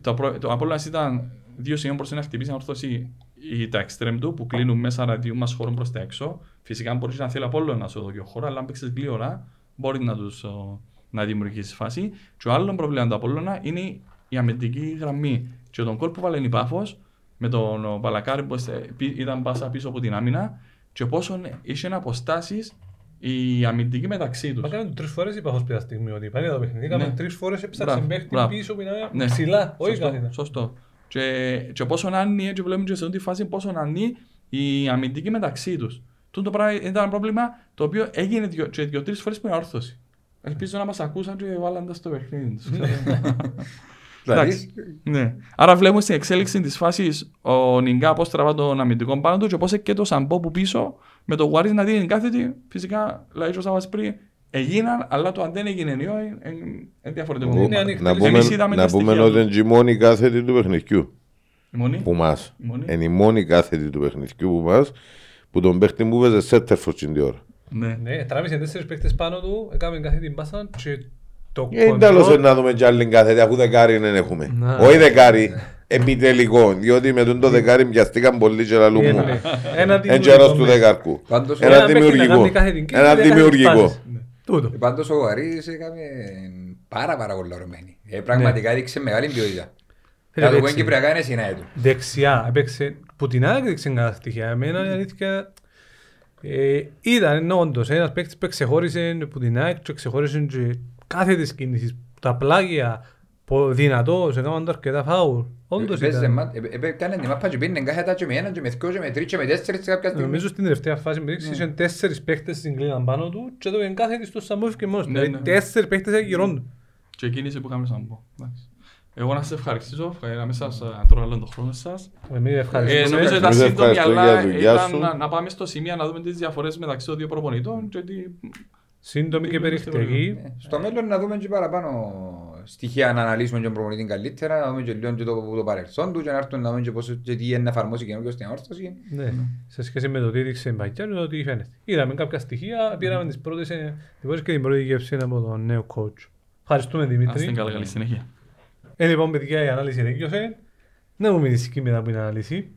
Το, προ- το Απόλλωνας ήταν δύο σημεία προς να χτυπήσει να ορθώσει η- τα εξτρέμ του που κλείνουν μέσα ραδιού μας χώρων προς τα έξω. Φυσικά μπορείς να θέλει Απόλλωνας να σου δώσει χώρο, αλλά αν παίξεις γλύωρα μπορεί να τους ο, να δημιουργήσεις φάση. Και ο άλλο πρόβλημα του Απόλλωνα είναι η αμυντική γραμμή. Και τον κόλ που βάλει η Πάφος με τον ο, Παλακάρη που ε, πι- ήταν πάσα πίσω από την άμυνα και πόσο είχε αποστάσεις η αμυντική μεταξύ τους. Μα κάνουν τρεις φορές είπα χωσπίδα στιγμή ότι πάνε εδώ παιχνίδι. Κάναμε Ναι. τρεις φορές έψαξε Μπράβο, παίχτη μπράβο. πίσω που είναι Ναι. ψηλά. Όχι Σωστό, κάθετα. Σωστό. Και, και πόσο ανή, έτσι βλέπουμε και σε αυτή τη φάση, πόσο ανή η αμυντική μεταξύ τους. Τούτο πράγμα ήταν ένα πρόβλημα το οποίο έγινε δυο, και δύο-τρει φορές με όρθωση. Ελπίζω να μας ακούσαν και βάλαν τα στο παιχνίδι τους. Δηλαδή, ναι. Άρα βλέπουμε στην εξέλιξη της φάσης ο Νιγκά πώς τραβά τον αμυντικό πάνω του και πώς και το Σαμπό που πίσω με το Γουάρις να δίνει την κάθετη. Φυσικά, λέει ο Σάββα πριν, έγιναν, αλλά το αν δεν έγινε ή όχι είναι διαφορετικό. Είναι Να ανοιχτή. πούμε, Εμείς είδαμε να τα πούμε στοιχεία ότι του. είναι και η μόνη κάθετη του παιχνιδιού Η Μονή. που μας. Η Μονή. Είναι η μόνη κάθετη του παιχνιδιού που μας που τον παίχτη μου βέζε σέτερ φορ την ώρα. Ναι. Ναι, τράβησε τέσσερις παίκτες πάνω του, έκαμε κάθε την πάσα και το Είναι τέλος control- να δούμε κι άλλη κάθετη αφού δεκάρι δεν έχουμε. Να. Όχι δεκάρι, επιτελικό. Διότι με τον το δεκάρι πιαστήκαν πολύ και λαλού Ναι, μου. ναι. Ένα Εν δημιουργικό καιρός του μέσα. δεκάρκου. Πάντως, Ένα Ένα παίκτη να δημιουργικό. κάνει κάθε την κίνηση, Ένα δεν κάνει τις δημιουργικό. πάσες. Ναι. Τούτο. Πάντως ο Βαρύς έκαμε πάρα πάρα πολύ ορωμένη. Ε, πραγματικά έδειξε μεγάλη ποιότητα. Φίλε, Θα το πω παίξει. κυπριακά είναι συνάια του. Δεξιά, έπαιξε, που την άκρη έδειξε καλά στοιχεία. Εμένα η αλήθεια ε, ήταν ναι, όντως ένας παίκτης που ξεχώρισε που την άκρη και ξεχώρισε και κάθε της κίνησης. Τα πλάγια, πο- δυνατός, έκαναν το αρκετά φάουλ. Όντως Έπαιζε ήταν. μα- ε, ε, Έκανε την μάπα και πήγαινε κάθε τάτσο με έναν και με δυο και με τρεις και με τέσσερις σε κάποια στιγμή. Νομίζω στην τελευταία φάση με δείξει είχαν τέσσερις παίκτες στην κλίνα πάνω του και το κάθε της στο Σαμόφ και μόνος του. Ναι, Δηλαδή, ναι. Τέσσερις παίκτες γυρών του. Και εκείνης που είχαμε σαν πω. Εντάξει. Εγώ να σας ευχαριστήσω, ευχαριστώ μέσα τώρα άλλο τον χρόνο σας. Εμείς Ε, ευχαριστούμε. νομίζω ήταν Εμείς σύντομη, ευχαριστούμε αλλά για τη δουλειά ήταν σου. να- να πάμε στο σημείο να δούμε τις διαφορές μεταξύ των δύο προπονητών και τι... Σύντομη και περιεκτική. Ε, Στο μέλλον να δούμε και παραπάνω στοιχεία να αναλύσουμε και τον προπονητή καλύτερα, να δούμε και λίγο και το, το παρελθόν του και να έρθουν να δούμε και, πώς, και τι είναι να εφαρμόσει καινούργιος στην όρθωση. Ναι, σε σχέση με το τι έδειξε μπαγιά και το τι φαίνεται. Είδαμε κάποια στοιχεία, πήραμε τις πρώτες, ε, τις πρώτες και την πρώτη γεύση από τον νέο coach. Ευχαριστούμε Ας την Δημήτρη. καλά καλή συνέχεια. Ε, λοιπόν, παιδιά, η ανάλυση ενέκειωσε. Να μου μηνύσκει μετά από την ανάλυση.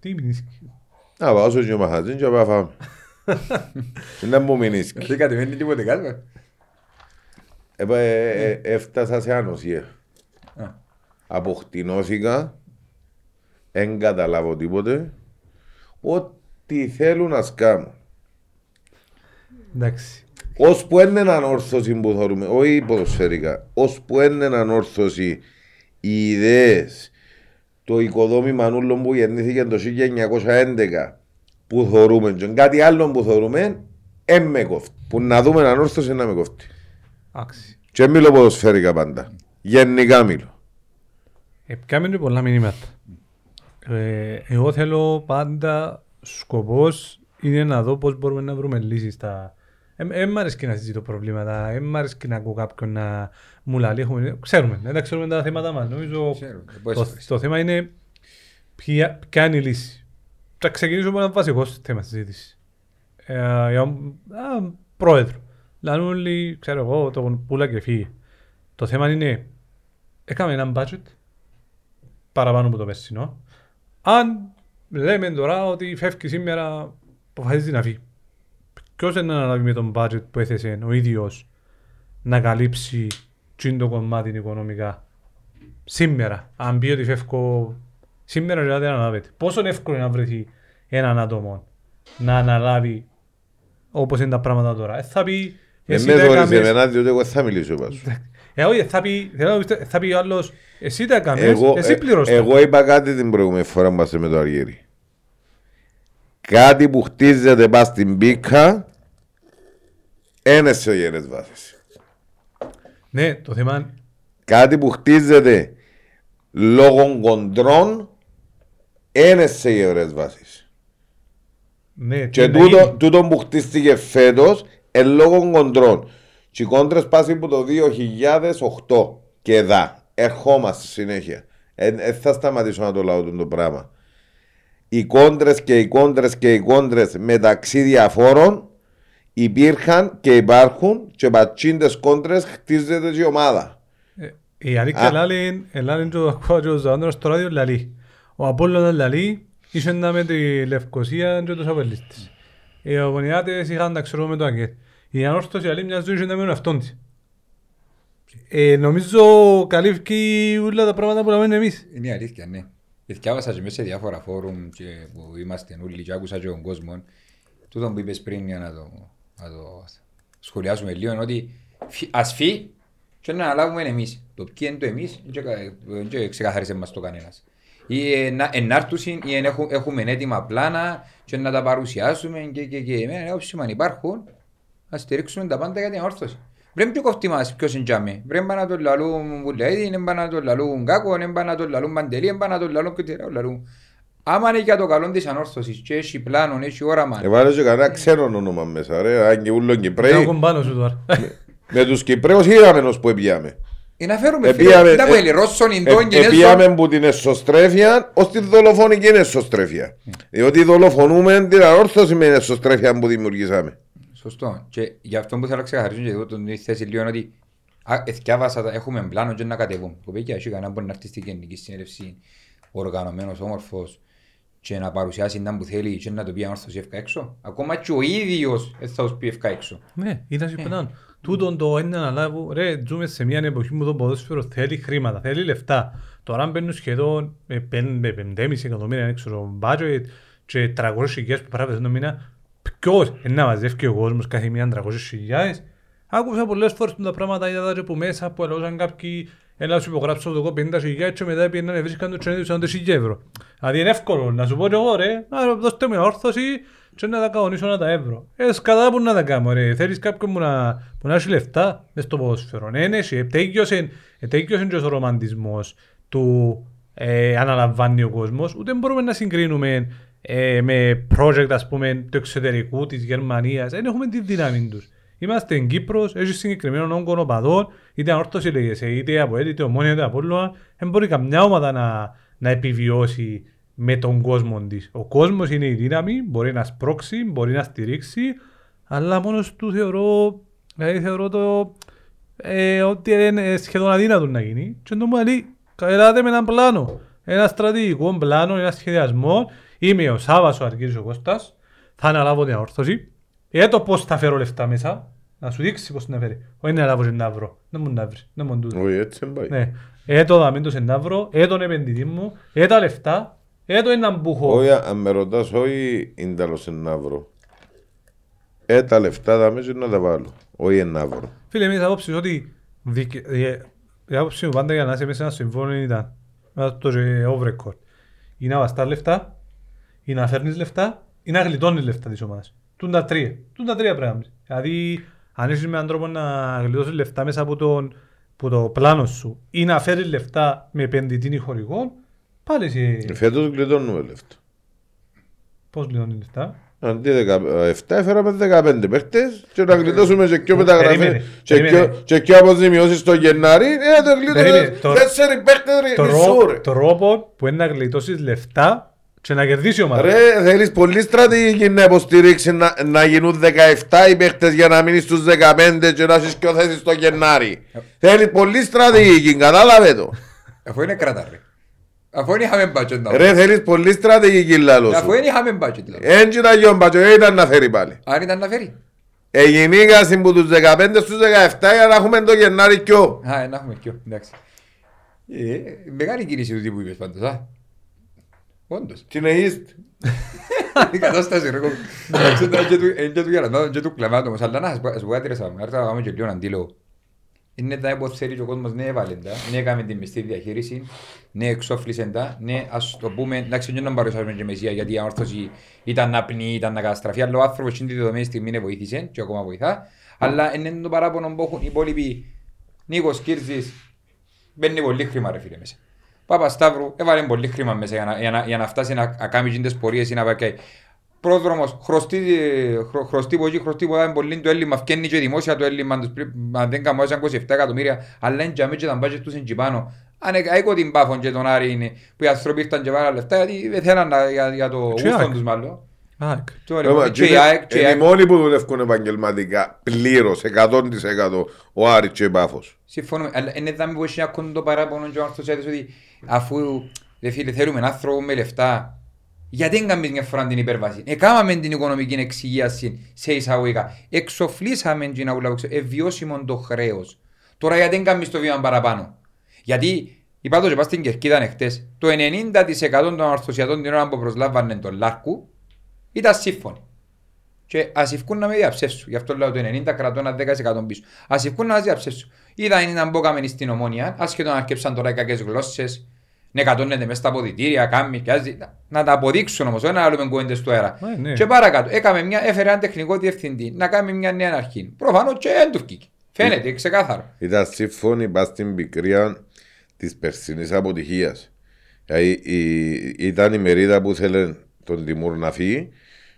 Τι μηνύσκει. Να πάω στο γιο μαχαζίν και να πάω φάμε. Να μου μείνεις. Δεν κατεβαίνει τίποτε κάτω. Έπα- ε, ε, Έφτασα σε ανοσία. Α. Αποκτηνώθηκα. Δεν καταλάβω τίποτε. Ό,τι θέλουν να σκάμουν. Εντάξει. Ώσπου είναι ανόρθωση που θεωρούμε, όχι ποδοσφαιρικά, ώσπου είναι ανόρθωση οι ιδέες, το οικοδόμημα νουλών που γεννήθηκε το 1911 που θεωρούμε και κάτι άλλο που θεωρούμε, δεν με κόφτει. Που να δούμε ανόρθωση να με κόφτει. Άξι. Και δεν μιλώ ποδοσφαιρικά πάντα. Γενικά μιλώ. Επιάμε και πολλά μηνύματα. Ε, εγώ θέλω πάντα σκοπός είναι να δω πώς μπορούμε να βρούμε λύσεις στα... Δεν μ' αρέσει να συζητώ προβλήματα, δεν μ' αρέσει να ακούω κάποιον να μου λαλεί. Έχουμε... Ξέρουμε, δεν τα ξέρουμε τα θέματα μας. Νομίζω Ξέρουμε, πολλές το, φορές. το θέμα είναι ποια, ποια είναι η λύση. Θα ξεκινήσω με ένα βασικό θέμα συζήτηση. Ε, για, α, πρόεδρο. Λένε όλοι, ξέρω εγώ, το πουλά και φύγει. Το θέμα είναι, έκαμε έναν budget παραπάνω από το περσινό. Αν λέμε τώρα ότι φεύγει σήμερα, αποφασίζει να φύγει. Ποιος είναι να αναλάβει με τον budget που έθεσε ο ίδιος να καλύψει τσιν το κομμάτι οικονομικά; Σήμερα, αν πει ότι φεύγω σήμερα δηλαδή δεν αναλάβεται. Πόσο εύκολο είναι να βρεθεί έναν άτομο να αναλάβει όπως είναι τα πράγματα τώρα. Ε, θα πει Δεν εσύ με τα δωρείς έκαμες- εμένα διότι εγώ θα μιλήσω πάνω. ε, όχι, θα πει, θέλω να πιστε- θα πει ο άλλος, εσύ τα έκαμες, Εγώ, εσύ ε, πληρώστα. εγώ είπα κάτι την προηγούμενη φορά που είμαστε με το Αργύρι. Κάτι που χτίζεται πας στην πίκα είναι σε γερές βάσεις. Ναι, το θέμα Κάτι που χτίζεται λόγω κοντρών είναι σε γερές βάσεις. ναι, Και τι να τούτο, γίνει. τούτο που χτίστηκε φέτος είναι λόγω κοντρών. Και οι κόντρες πάσουν από το 2008 και δά. Ερχόμαστε συνέχεια. Δεν θα σταματήσω να το λέω το πράγμα. Οι κόντρες και οι κόντρες και οι κόντρες μεταξύ διαφόρων υπήρχαν και υπάρχουν και πατσίντες κόντρες χτίζεται και η ομάδα. Ε, Η αλήθεια Α. ελάλη, ελάλη και το ακούω και ο Ζωάνδρος στο ράδιο λαλεί. Ο Απόλλωνας λαλεί, είχε να με τη Λευκοσία και τους απελίστες. Οι αγωνιάτες είχαν τα ξέρω με το αγγέτ. Η ανόρθωση άλλη μιας ζωής είχε να μένουν αυτόν της. Ε, νομίζω καλύφθηκε όλα τα πράγματα που λέμε εμείς. Είναι η αλήθεια, ναι. Διάβασα και μέσα σε διάφορα φόρουμ και που είμαστε όλοι και άκουσα και τον κόσμο. Τούτο που είπες πριν για να το, να το σχολιάσουμε λίγο είναι ότι φυ- ας φύγει και να αναλάβουμε εμείς. Το ποιο είναι το εμείς δεν κα- δεν ξεκαθάρισε μας το κανένας. Ή ε, να- ενάρτουσιν ή εν έχου- έχουμε έτοιμα πλάνα και να τα παρουσιάσουμε και, και, και. Εμένα όψη αν υπάρχουν να στηρίξουμε τα πάντα για την όρθωση. Πρέπει πιο κοφτεί μας ποιος είναι τζάμε. Πρέπει να το λαλούν Βουλαίδη, δεν πάνε να το λαλούν Γκάκο, δεν πάνε να το λαλούν Παντελή, δεν πάνε να το λαλούν και τι λαλούν. Άμα είναι για το καλό της ανόρθωσης και έχει πλάνο, έχει όραμα. Εβάλε και κανένα ξένο όνομα μέσα ρε. Αν και ούλον Δεν Κυπρέοι. έχουν πάνω σου τώρα. Με τους Κυπρέους είδαμε ως που επιάμε. Ε, να φέρουμε Επίαμε- φίλε, κοίτα που ε- έλεγε, Ρώσον, Ε, Ινδόν, Κινέζον. Επίαμε που την εσωστρέφεια ως τη δολοφονική εσωστρέφεια. Διότι δολοφονούμε την αόρθωση με την εσωστρέφεια που δημιουργήσαμε. Σωστό. Και γι' αυτό που θέλω να ξεκαθαρίσω και εγώ τον θέση λίγο είναι ότι α, εθιάβασα τα, έχουμε πλάνο και να κατεβούν. Το παιδιά έχει κανένα μπορεί να έρθει στην γενική συνέλευση οργανωμένος, όμορφος και να παρουσιάσει τα που θέλει και να το πει ανόρθωση ευκά έξω. Ακόμα και ο ίδιος δεν θα σου πει ευκά έξω. Ναι, ήταν συμφωνάν. Τούτον το είναι να λάβω, ρε, ζούμε σε μια εποχή που το ποδόσφαιρο θέλει χρήματα, θέλει λεφτά. Τώρα μπαίνουν σχεδόν με 5,5 εκατομμύρια, δεν ξέρω, budget και 300 χιλιάδες που παράβεται το μήνα. Ποιος είναι να μαζεύει ο κόσμος κάθε μήνα 300 χιλιάδες. Άκουσα πολλές φορές τα πράγματα, είδα τα που μέσα που έλεγαν κάποιοι Έλα σου υπογράψω το 50 χιλιάδες και μετά πήγαιναν να βρίσκαν το τσένι τους 40 ευρώ. Δηλαδή είναι εύκολο να σου πω και εγώ ρε, να δώστε με όρθωση και να τα κανονίσω να τα ευρώ. Ε, σκατά που να τα κάνω ρε, θέλεις κάποιον που να, που να έχει λεφτά μες στο ποδόσφαιρο. Ναι, ναι, ετέγιωσε και ο ρομαντισμός του ε, αναλαμβάνει ο κόσμος, ούτε μπορούμε να συγκρίνουμε ε, με project ας πούμε του εξωτερικού της Γερμανίας, δεν έχουμε τη δύναμη τους. Είμαστε εν Κύπρος, έχει συγκεκριμένο όγκο οπαδών, είτε ανόρθωση λέγεσαι, είτε από είτε ομόνια, είτε από όλο, δεν μπορεί καμιά ομάδα να, να επιβιώσει με τον κόσμο της. Ο κόσμος είναι η δύναμη, μπορεί να σπρώξει, μπορεί να στηρίξει, αλλά μόνος του θεωρώ, δηλαδή θεωρώ το, ε, ότι είναι σχεδόν αδύνατο να γίνει. Και το μου λέει, ελάτε με έναν πλάνο, ένα στρατηγικό πλάνο, ένα σχεδιασμό. Είμαι ο Σάββας ο Αργύρης ο Κώστας, θα αναλάβω την αόρθωση. Έτω πώς θα φέρω λεφτά μέσα, να σου δείξει πώς να φέρει. Όχι να λάβω και να βρω, να μου να βρει, να μου τούτο. Όχι, έτσι δεν πάει. Ναι. Έτω δαμέν το σε να βρω, έτω επενδυτή μου, έτω λεφτά, έτω έναν που έχω. Όχι, αν με ρωτάς, όχι είναι τέλος να βρω. Ε, τα λεφτά θα μέσα να τα βάλω. Όχι να βρω. Φίλε, εμείς απόψεις ότι δικαι- ε, η άποψη μου πάντα για να είσαι μέσα σε ένα συμφώνιο ήταν να το και off record. Ή να βαστάς λεφτά, ή να φέρνεις λεφτά, ή να γλιτώνεις λεφτά της ομάδας. Τούν τα τρία. Τούν τα τρία πράγματα. Δηλαδή, αν είσαι με έναν τρόπο να γλιτώσεις λεφτά μέσα από, τον, από το πλάνος σου ή να φέρεις λεφτά με επενδυτή ή χορηγό, πάλι εσύ Φέτος γλιτώνουμε λεφτά. πώς γλιτώνεις λεφτά; Αντί 17 έφεραμε 15 παίχτες και να γλιτώσουμε και πιο μεταγραφές Περίμενε, και περίμενε. πιο- και πιο αποζημιώσεις στο Γενάρη. Ε, το Περίμενε, γλιτώσουμε το- τέσσερι παίχτες Το ρε, μισού ρο- ρε. τρόπο που είναι να γλιτώσεις λεφτά και να κερδίσει η ομάδα. Ρε, θέλεις πολύ στρατηγική να υποστηρίξει να, να γίνουν 17 οι παίχτες για να μείνεις στους 15 και να έχεις πιο θέσεις στο Γενάρη. Θέλεις πολύ στρατηγική, κατάλαβε το. Αφού είναι κράτα ρε. Αφού είναι είχαμε budget να Ρε, θέλεις πολύ στρατηγική λάλο Αφού σου. είναι είχαμε budget δηλαδή. Έτσι ήταν γιον μπατσο, ε, ήταν να φέρει πάλι. Αν ήταν να φέρει. Εγινήκα που τους 15 στους 17 για να έχουμε το Γενάρη κιό. Α, ε, να έχουμε πιο, εντάξει. Ε, μεγάλη κίνηση του τύπου είπες πάντως, α. Όντως. Τι είναι είστε. Η κατάσταση ρε κόμπι. Εντάξει, ήταν και του- είναι και του γεραντάδων και του κλαμάτων όμως, αλλά να σας πω- σας πω κάτι ρε Σάββα, έρθα να πάμε και λίγο αντίλογο. Είναι τα που θέλει και ο κόσμος, ναι έβαλε τα, ναι έκαμε την μεστή διαχείριση, ναι εξόφλησε τα, ναι ας το πούμε, εντάξει δεν να παρουσιάσουμε και μεσία γιατί η ανόρθωση ήταν να πνί, ήταν να καταστραφεί, αλλά ο άνθρωπος στην τη δεδομένη στιγμή ναι βοήθησε και ακόμα βοηθά, αλλά είναι το παράπονο που έχουν οι υπόλοιποι. Νίκος Κύρζης, μπαίνει πολύ χρήμα ρε φίλε μέσα. Παπασταύρου έβαλε πολύ χρήμα μέσα για να, για να, για να φτάσει να, να κάνει τις πορείες ή να πάει και πρόδρομος, χρωστή, χρω, χρωστή που εκεί, χρωστή που ήταν πολύ το έλλειμμα, φτιάχνει και δημόσια το έλλειμμα τους πριν, αν δεν κάνω 27 εκατομμύρια, αλλά είναι και και τα μπάτζετ τους είναι και πάνω. Αν έκω την Πάφον και τον Άρη είναι, που οι άνθρωποι ήρθαν και βάλαν λεφτά, γιατί δεν θέλαν να- για, για το Και γούστον ΑΕΚ. τους μάλλον. ΑΕΚ. Το Έμα, λοιπόν, Και η ΑΕΚ, και η Είναι οι ΑΕΚ. μόνοι που δουλεύουν επαγγελματικά πλήρως 100% ο Άρης και η Πάφος. Συμφωνούμε, αλλά είναι δάμε που έχει ακόμα το παράπονο και ο άνθρωπος έδωσε ότι αφού δε φίλε θέλουμε έναν άνθρωπο με λεφτά γιατί δεν κάνεις μια φορά την υπέρβαση; Εκάμαμε την οικονομική εξηγίαση σε εισαγωγικά. Εξοφλήσαμε την αγούλα που ευβιώσιμο το χρέος. Τώρα γιατί δεν κάνεις το βήμα παραπάνω; Γιατί είπα το και πας στην Κερκίδα εχθές, το 90% των ορθωσιατών την ώρα που προσλάβανε τον Λάρκου ήταν σύμφωνοι. Και ας ευκούν να με διαψεύσουν. Γι' αυτό λέω το 90 κρατώ ένα 10% πίσω. Ας ευκούν να μας διαψεύσουν. Είδα είναι να μπω κάμενοι στην ομόνια, ασχετόν να αρκέψαν τώρα οι κακές γλώσσες, να κατώνεται μέσα στα αποδητήρια, κάμει, πιάζει. Να- Να τα αποδείξουν όμως, όχι να λέμε κουβέντες του αέρα. Ε, ναι. Και παρακάτω, έκαμε μια, έφερε έναν τεχνικό διευθυντή, να κάνει μια νέα αρχή. Προφανώς και δεν του βγήκε. Φαίνεται, ξεκάθαρο. Ήταν σύμφωνοι πας στην πικρία της περσινής αποτυχίας. Δηλαδή, η- ήταν η μερίδα που ήθελε τον Τιμούρ να φύγει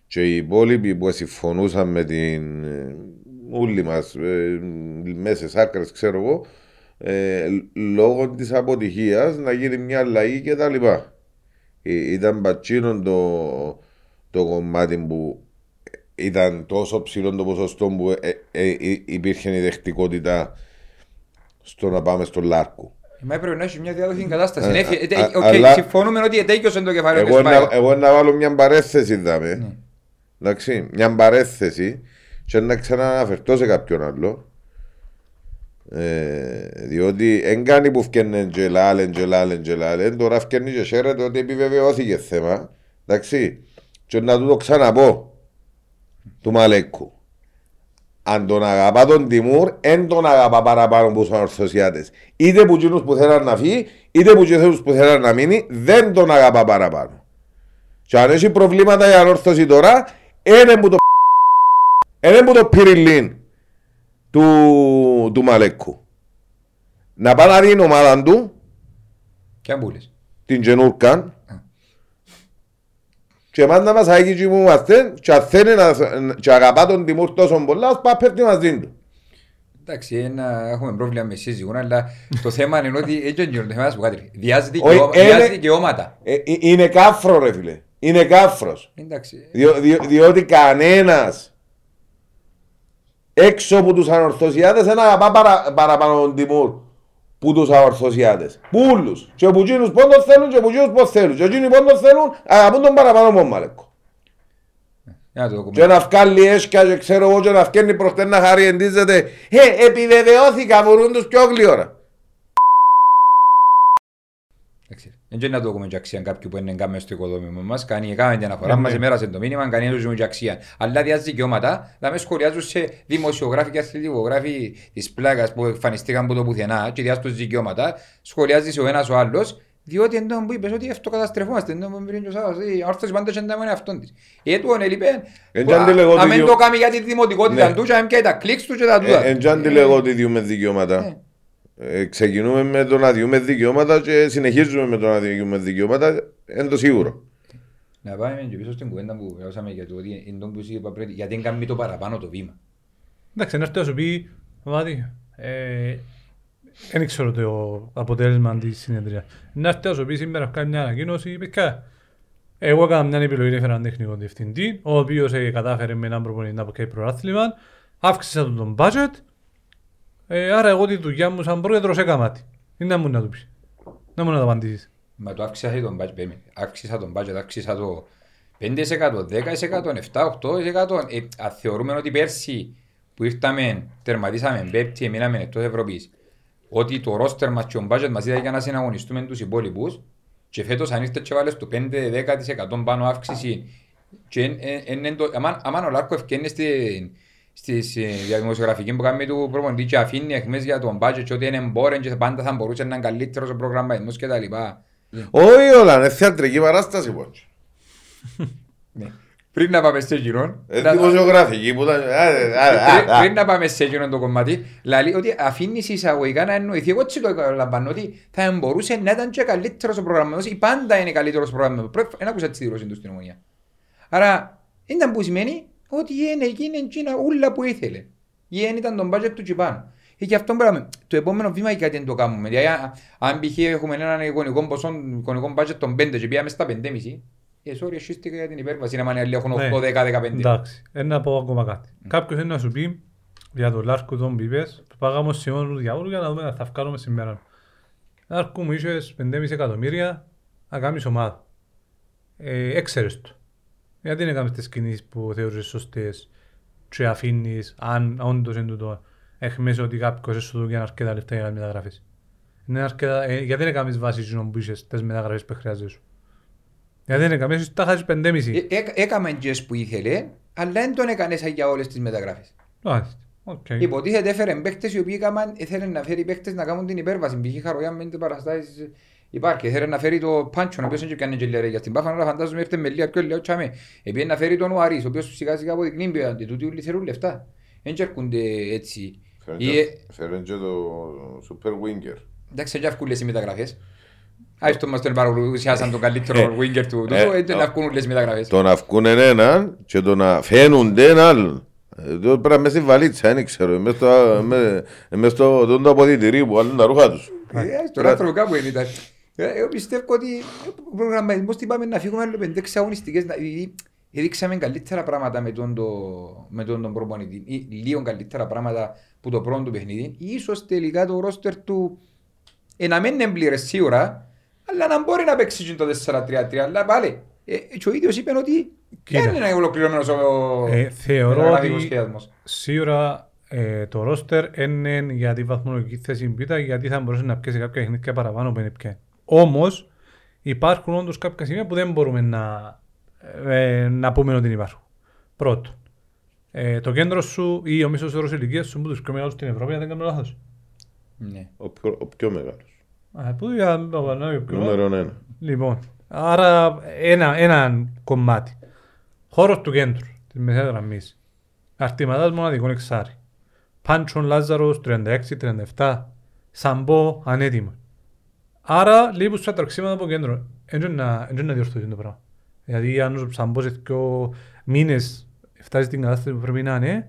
και οι υπόλοιποι που συμφωνούσαν με την ε, ούλη μας ε, μέσα στις άκρες ξέρω εγώ ε, λόγω της αποτυχίας να γίνει μια αλλαγή και τα λοιπά. Ε, ήταν πατσίνον το, το κομμάτι που ήταν τόσο ψηλό το ποσοστό που ε, ε, ε, υπήρχε η δεχτικότητα στο να πάμε στον Λάρκο. Μα έπρεπε να έχει μια διάδοχη κατάσταση. Ε, Ναι, α- ε, ε, α- οκ, αλλά- Συμφωνούμε ότι ετέκειωσε το κεφάλαιο της Εγώ να, ΠΑΕ. εγώ να βάλω μια παρέθεση, δάμε. Ναι. Εντάξει, μια παρέθεση και να ξαναναφερθώ σε κάποιον άλλο. Ε, διότι εν κάνει που φκένε και λάλεν και λάλεν και λάλεν. Τώρα φκένει και χαίρεται ότι επιβεβαιώθηκε θέμα. Εντάξει και να του το ξαναπώ του Μαλέκου. Αν τον αγαπά τον Τιμούρ εν τον αγαπά παραπάνω που τους ανορθωσιάτες είτε που εκείνους που θέλουν να φύγει είτε που εκείνους που θέλουν να μείνει δεν τον αγαπά παραπάνω. Και αν έχει προβλήματα η ανόρθωση τώρα είναι που το είναι που το πυριλίν του, του Μαλέκου. Να πάει να δει την ομάδα του, Και αμπούλες. την Τζενούρκαν, και εμάς να μας αγγίζει που είμαστε και αν θέλει να και αγαπά τον Τιμούρ τόσο πολλά, ας πάει πέφτει μαζί του. Εντάξει, ένα, έχουμε πρόβλημα με σύζυγο, αλλά το θέμα είναι ότι έτσι είναι το θέμα που κάτι. Διάζει Όχι, δικαιώμα- είναι- διάζει δικαιώματα. Ε, ε, είναι κάφρο ρε φίλε, είναι κάφρος. Εντάξει. Διό, διό- διότι κανένας έξω από τους ανορθωσιάτες δεν αγαπά παρα, παραπάνω τον Τιμούρ που τους ανορθωσιάτες. Πούλους. Και που εκείνους πόντος θέλουν και που εκείνους πώς θέλουν. Και εκείνοι πόντος θέλουν αγαπούν τον παραπάνω μόνο Μαλέκο. Για να το δούμε. Και να βγάλει έσκα και ξέρω εγώ και να βγαίνει προχτές να χαρεί εντίζεται. Ε, επιβεβαιώθηκα, μπορούν τους πιο γλυόρα. Εντάξει. Δεν είναι να το έχουμε και αξία κάποιου που είναι κάμες στο οικοδόμημα μας. Κάνει κάμε την αναφορά Ναι, μας, ναι. εμέρασε το μήνυμα, κάνει να και αξία. Αλλά διάζει δικαιώματα, να με σχολιάζουν σε δημοσιογράφοι και αθλητικογράφοι της πλάκας που εμφανιστήκαν από το πουθενά και διάζει τους δικαιώματα, σχολιάζει ο ένας ο άλλος, διότι εντός που είπες ότι αυτοκαταστρεφόμαστε, εντός που πριν και ο Σάββας, η όρθωση πάντα και εντάμε αυτόν της. Ε, του έλειπε, Εν κι αν τη λέγω να μην δικαιω- το κάνει για τη δημοτικότητα Ναι. του και να μην πιάει τα κλικς του και τα τούτα. Ε, Εν τζαν τη λέγω ότι διούμε δικαιώματα. Ε, ξεκινούμε με το να διούμε δικαιώματα και συνεχίζουμε με το να διούμε δικαιώματα. Είναι το σίγουρο. Να πάμε και πίσω στην κουβέντα που μιλώσαμε για το ότι είναι το που σου είπα πριν, γιατί δεν κάνει το παραπάνω το βήμα. Εντάξει, να έρθει να σου πει, Μάτι, ε, δεν ξέρω το αποτέλεσμα της συνεδρίας. Να έρθει να σου πει σήμερα να κάνει μια ανακοίνωση, παιδιά, εγώ έκανα μια επιλογή, έφερα έναν τεχνικό διευθυντή, ο οποίος ε, κατάφερε με έναν προπονητή να κάνει πρωτάθλημα, αύξησα του τον budget, ε, άρα εγώ τη δουλειά μου σαν πρόεδρος έκανα τη. Είναι να μου να του πει. Να μου να το απαντήσεις. Μα το αύξησα τον budget, περίμενε. αύξησα τον budget, αύξησα το 5%, 10%, 7-8%. Ε, αν θεωρούμε ότι πέρσι που ήρθαμε, τερματίσαμε πέπτη, εμείναμε εκτός Ευρώπης, ότι το roster μας και ο budget μας ήταν για να συναγωνιστούμε τους υπόλοιπους και φέτος αν ήρθε και βάλες το 5-10% πάνω αύξηση και εν- εν- εν- εν το- αμάν- αμάν ο Λάρκο ευκαινεί στην στις ε, διαδημοσιογραφική που κάνει του προπονητή και αφήνει εχμές για τον budget και ότι είναι εμπόρεν και πάντα θα μπορούσε να είναι καλύτερος ο προγραμματισμός και τα λοιπά. Όχι όλα, είναι θεατρική παράσταση πόντς. Ναι. Πριν να πάμε σε γυρόν, Ε, να- δημοσιογραφική που ήταν... α, α, α, πριν- α. πριν να πάμε σε εκείνο το κομμάτι, λέει ότι αφήνεις εισαγωγικά να εννοηθεί. Εγώ έτσι το λαμβάνω ότι θα μπορούσε να ήταν και καλύτερος ο προγραμματισμός ή πάντα είναι καλύτερος ο προγραμματισμός. Δεν άκουσα τη δήλωση του στην ομονία. Άρα, ήταν που σημαίνει ότι είναι εκείνη εκείνα ούλα που ήθελε. Ή δεν ήταν τον budget του και πάνω. Και γι' αυτό πράγμα, το επόμενο βήμα γιατί δεν το κάνουμε. Δηλαδή, α- αν π.χ. έχουμε έναν εικονικό ποσό, εικονικό budget των 5 και πήγαμε στα 5,5, ε, sorry, εσύστηκα για την υπέρβαση, να μάνε άλλοι έχουν 8, 10, 15. Εντάξει, ένα να πω ακόμα κάτι. Κάποιος είναι να σου πει για τον Λάρκο τον που είπες, πάγαμε ως Σιμών του διάβολου για να δούμε αν θα βγάλουμε σήμερα. Λάρκο μου είχες 5,5 εκατομμύρια να κάνεις ομάδα. Ε, έξερες το. Γιατί δεν έκαμες τις κινήσεις που θεωρείς σωστές και αφήνεις, αν όντως είναι τούτο, έχμες ότι κάποιος έσου του για αρκετά λεφτά για να μεταγραφείς. Είναι αρκετά, ε, γιατί δεν έκαμες βάση ζωνών που είχες τις μεταγραφές που χρειάζεσαι σου; Γιατί δεν έκαμες, τα χάσεις 5,5. Ε, έκα- Έκαμε τζες που ήθελε, αλλά δεν τον έκανες σαν για όλες τις μεταγράφες. Μάλιστα. Οκ. Υποτίθεται έφερε παίκτες οι οποίοι έκαναν, ήθελε να φέρει παίκτες να κάνουν την υπέρβαση. Π.χ. Χαρογιά με τις παραστάσεις υπάρχει. Ήθελε να φέρει το Πάντσο, ο οποίος δεν πιάνε και λιαρέ για την Πάφα, αλλά φαντάζομαι ήρθε με λίγα πιο λέω τσάμε. Επειδή να φέρει τον Ουαρίς, ο οποίος σιγά σιγά αποδεικνύει ότι αντιτούτοι όλοι θέλουν λεφτά. Δεν έρχονται έτσι. Ή, ε, Φέρνει και το Super Winger. Εντάξει, δεν έρχονται οι μεταγραφές. Άιστο μας τον παρουσιάσαν τον καλύτερο Ε, winger του. ε, τούτο, Δεν ε, έρχονται όλες οι μεταγραφές. Το να βγουν έναν και το να φαίνονται έναν άλλον. Ε, Το πρέπει να μέσα στη βαλίτσα, δεν ξέρω. Μες στο- με- μες στο τον το αποδητηρί που βάλουν τα ρούχα τους. Ε, Στον άνθρωπο κάπου είναι ήταν. Ε, Εγώ πιστεύω ότι ο προγραμματισμός τι πάμε να φύγουμε άλλο πέντε έξι αγωνιστικές. να- δηλαδή, έδειξαμε καλύτερα πράγματα με τον, το, με τον, τον προπονητή ή λίγο καλύτερα πράγματα που το πρώτο του παιχνίδι. Ίσως τελικά το ρόστερ του ε, να μην είναι πλήρες σίγουρα, αλλά να μπορεί να παίξει και το 4-3-3. Αλλά πάλι, ε, και ο ίδιος είπε ότι Κοίτα. δεν είναι ολοκληρωμένος ο, Ε, θεωρώ ο ότι γραφικός σχεδιασμός. σίγουρα ε, το ρόστερ είναι για τη βαθμολογική θέση πίτα γιατί θα μπορούσε να πιέσει κάποια παιχνίδια παραπάνω που είναι πια. Όμως υπάρχουν όντως κάποια σημεία που δεν μπορούμε να, ε, να πούμε ότι υπάρχουν. Πρώτον, ε, το κέντρο σου ή ο μίσος όρος ηλικίας σου που τους πιο μεγάλους στην Ευρώπη, αν δεν κάνω λάθος. Ναι. Ο πιο, ο πιο μεγάλος. Α, Πού για να το πανώ, πιο Νούμερο ένα. Λοιπόν, άρα ένα, ένα κομμάτι. Χώρος του κέντρου, της μεσαίας γραμμής. Αρτηματάς μοναδικών εξάρι. Πάντσον Λάζαρος 36-37. Σαμπό ανέτοιμο. Άρα λείπουν στα τρεξίματα από κέντρο. Έτσι να, έτσι να διορθώσει το πράγμα. Δηλαδή αν ο Σαμπός σε δύο μήνες φτάσει στην κατάσταση που πρέπει να είναι,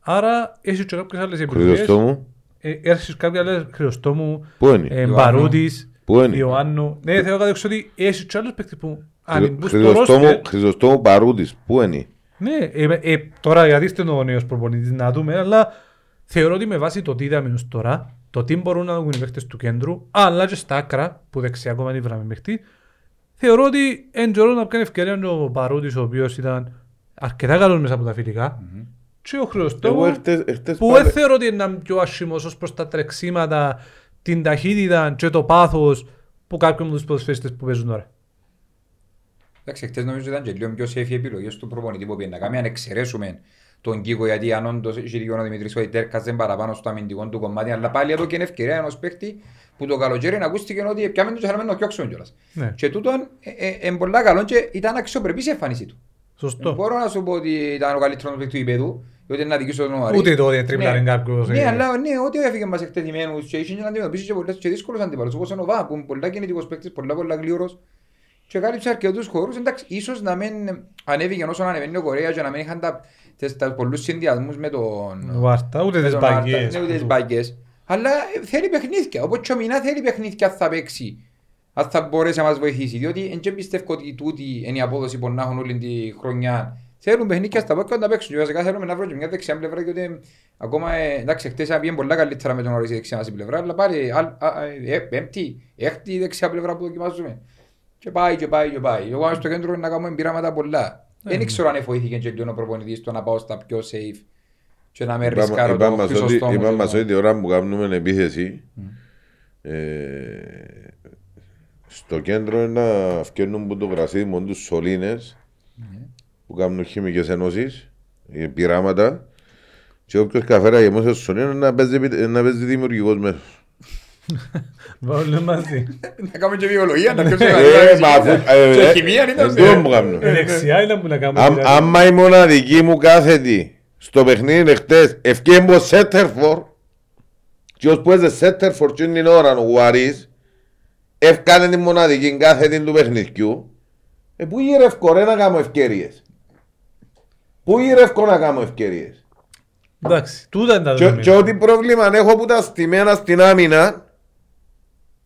άρα έχεις και κάποιες άλλες επιλογές. Χρυσοστόμου. Ε, Έρχεσαι κάποιες άλλες Χρυσοστόμου, Πού είναι; ε, Ιωάννου. Πού Μπαρούτης, είναι; Ιωάννου. Ναι, θέλω να ότι έχεις και άλλους παίκτες που αν μπουν στο Χρυσοστόμου, ρόστερ. Χρυσοστόμου Παρούτης. Πού είναι; Ναι, ε, ε, τώρα γιατί είστε ο νέος προπονητής να δούμε, αλλά θεωρώ ότι με βάση το τι είδαμε ως τώρα, το τι μπορούν να δουν οι παίκτες του κέντρου, αλλά και στα άκρα, που δεξιά ακόμα δεν βράμε παίκτη, θεωρώ ότι εν τζωρό να πιάνει ευκαιρία ο Παρούτης, ο οποίος ήταν αρκετά καλός μέσα από τα φιλικά, και ο Εγώ Χρυστόμου, εχθές- εχθές που πάλι- δεν θεωρώ ότι είναι πιο άσχημος ως προς τα τρεξίματα, την ταχύτητα και το πάθος που κάποιοι από τους ποδοσφαιριστές που παίζουν τώρα. Εντάξει, χτες νομίζω ήταν και λίγο πιο safe οι επιλογές του προπονητή που πήγαινε να κάνει. Αν εξαιρέσουμε τον Κίκο γιατί αν όντως έχει δικαιώνα ο Δημητρής ότι τέρκαζε παραπάνω στο αμυντικό του κομμάτι αλλά πάλι εδώ και είναι ευκαιρία ενός παίχτη που το καλοκαίρι ακούστηκε ότι πιάμε το και θέλαμε να το πιώξουμε κιόλας. Ναι. Και τούτον είναι πολλά καλό και ήταν αξιοπρεπής η εμφάνιση του. Σωστό. Μπορώ να σου πω ότι ήταν ο καλύτερος παίκτης του υπέδου διότι να δικήσω τον Οαρή. Ούτε το ότι τρίμπλαρε κάποιος, Ναι, ε. αλλά ναι, ότι έφυγε μας εκτεθειμένους και είχε να αντιμετωπίσει και πολλές και δύσκολους αντιπαλούς όπως είναι ο Βά που είναι πολλά κινητικός παίκτης, πολλά πολλά γλύωρος και κάλυψε αρκετούς χώρους. Εντάξει, ίσως να μην ανέβηκε όσο ανεβαίνει ο Κορέας και να μην είχαν τα, τις, τα πολλούς συνδυασμούς με τον... Βάρτα, ούτε με τις τον Άρτα, μπαγκές. ναι, ούτε τις μπαγκές. Αλλά ε, θέλει παιχνίδια, όπως και ο Μινά θέλει παιχνίδια αν θα παίξει. Αν θα μπορέσει να μας βοηθήσει, διότι δεν πιστεύω ότι τούτη είναι η απόδοση που να έχουν όλη τη χρονιά. Θέλουν παιχνίδια στα πόκια να τα παίξουν και βασικά θέλουμε να βρούμε μια δεξιά πλευρά γιατί ακόμα, ε, εντάξει, χτες πήγαινε πολλά καλύτερα με τον ορίζη δεξιά μας η πλευρά, αλλά πάλι α, α, ε, πέμπτη, έκτη δεξιά πλευρά που δοκιμάζουμε. Και πάει και πάει και πάει. Εγώ στο κέντρο να κάνουμε πειράματα πολλά. Δεν ξέρω αν εφοήθηκε και λίγο ο προπονητής στο να πάω στα πιο safe και να με Είπαμε- ρισκάρω είπαμε το μας ότι- χρυσοστόμο. είπαμε και μας το- ότι την ώρα που κάνουμε επίθεση ε, στο κέντρο είναι να φτιάχνουν που το γρασίδι μόνο τους σωλήνες που κάνουν χημικές ενώσεις, ε, πειράματα και όποιος καφέρα γεμώσει στο σωλήνο να παίζει, επι- να παίζει δημιουργικός μέσος. Βάλε μαζί. Να κάνουμε και βιολογία, να πιώσουμε Ε, μα αφού- ε, Και ε, χημεία είναι ε, το τούτο που κάνουμε. Η δεξιά είναι που να κάνουμε. Αμ- δηλαδή. Άμα η μοναδική μου κάθετη στο παιχνίδι εχθές ευκέμπω Σέτερφορ και ως που έζε Σέτερφορ και την ώρα ο Γουαρίς ευκάνε τη μοναδική κάθετη του παιχνιδιού ε, πού γυρεύκω ρε να κάνω ευκαιρίες; Πού γυρεύκω να κάνω ευκαιρίες; Εντάξει, τούτα είναι τα και, και δεδομένα. ό,τι πρόβλημα έχω που τα στημένα στην άμυνα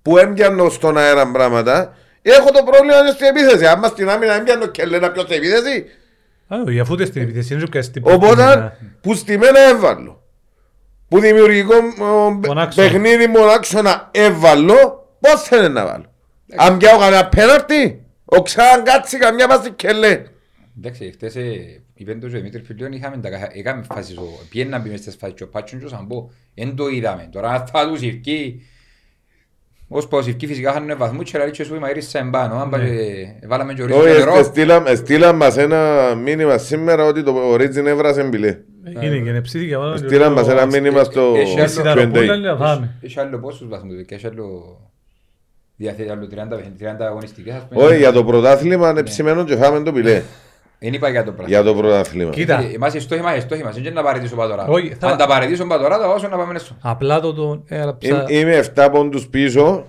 που έμπιανω στον αέρα πράγματα έχω το πρόβλημα και στην επίθεση άμα στην άμυνα έμπιανω και λένε ποιος στην επίθεση Α, όχι, αφού ούτε στην επίθεση είναι και στην Οπότε που στη μένα έβαλω. Που δημιουργικό ο, Μονάξονα. παιχνίδι μονάξονα έβαλω, πώς θέλει να βάλω. Αν πιάω κανένα πέναρτη, ο ξάν κάτσει καμιά πάση και λέει. Εντάξει, χτες ε, είπε το και ο Δημήτρης Φιλιών, είχαμε τα καθα- έκαμε φάσεις, ο- πιένει να μπει μες στις φάσεις και ο Πάτσον και ο Σαμπό, εν το είδαμε. Τώρα αν θα τους ευκεί, ως πως ευκεί φυσικά χάνουν βαθμούς και λέει και σου είμαι ήρθα εμπάνω, αν πάει και βάλαμε και Όχι, ορίζοντα ε, νερό. στείλα- ε, στείλαν μας ένα μήνυμα σήμερα ότι το Origin έβρασε μπιλέ. Είναι και νεψήθηκε πάνω. Στείλαν μας ένα μήνυμα στο Έχει Εσύ τα άλλο- ροπούλα Q&A. να πάμε. Έχει άλλο πόσους βαθμούς, και έχει άλλο... Διαθέτει άλλο 30 παιχνίδια, 30 αγωνιστικές, ας πούμε. Όχι, για το πρωτάθλημα είναι ψημένο και φάμε το μπιλέ. Δεν είπα για το πράγμα. Για το πρωτάθλημα. Κοίτα, Ε, Εμάς οι στόχοι μας, οι στόχοι μας, δεν είναι να παραιτήσω πάω τώρα. Όχι, θα- Αν τα παραιτήσω πάω τώρα, θα δώσω να πάμε στο. απλά το τον έγραψα. Είμαι- Είμαι 7 πόντους πίσω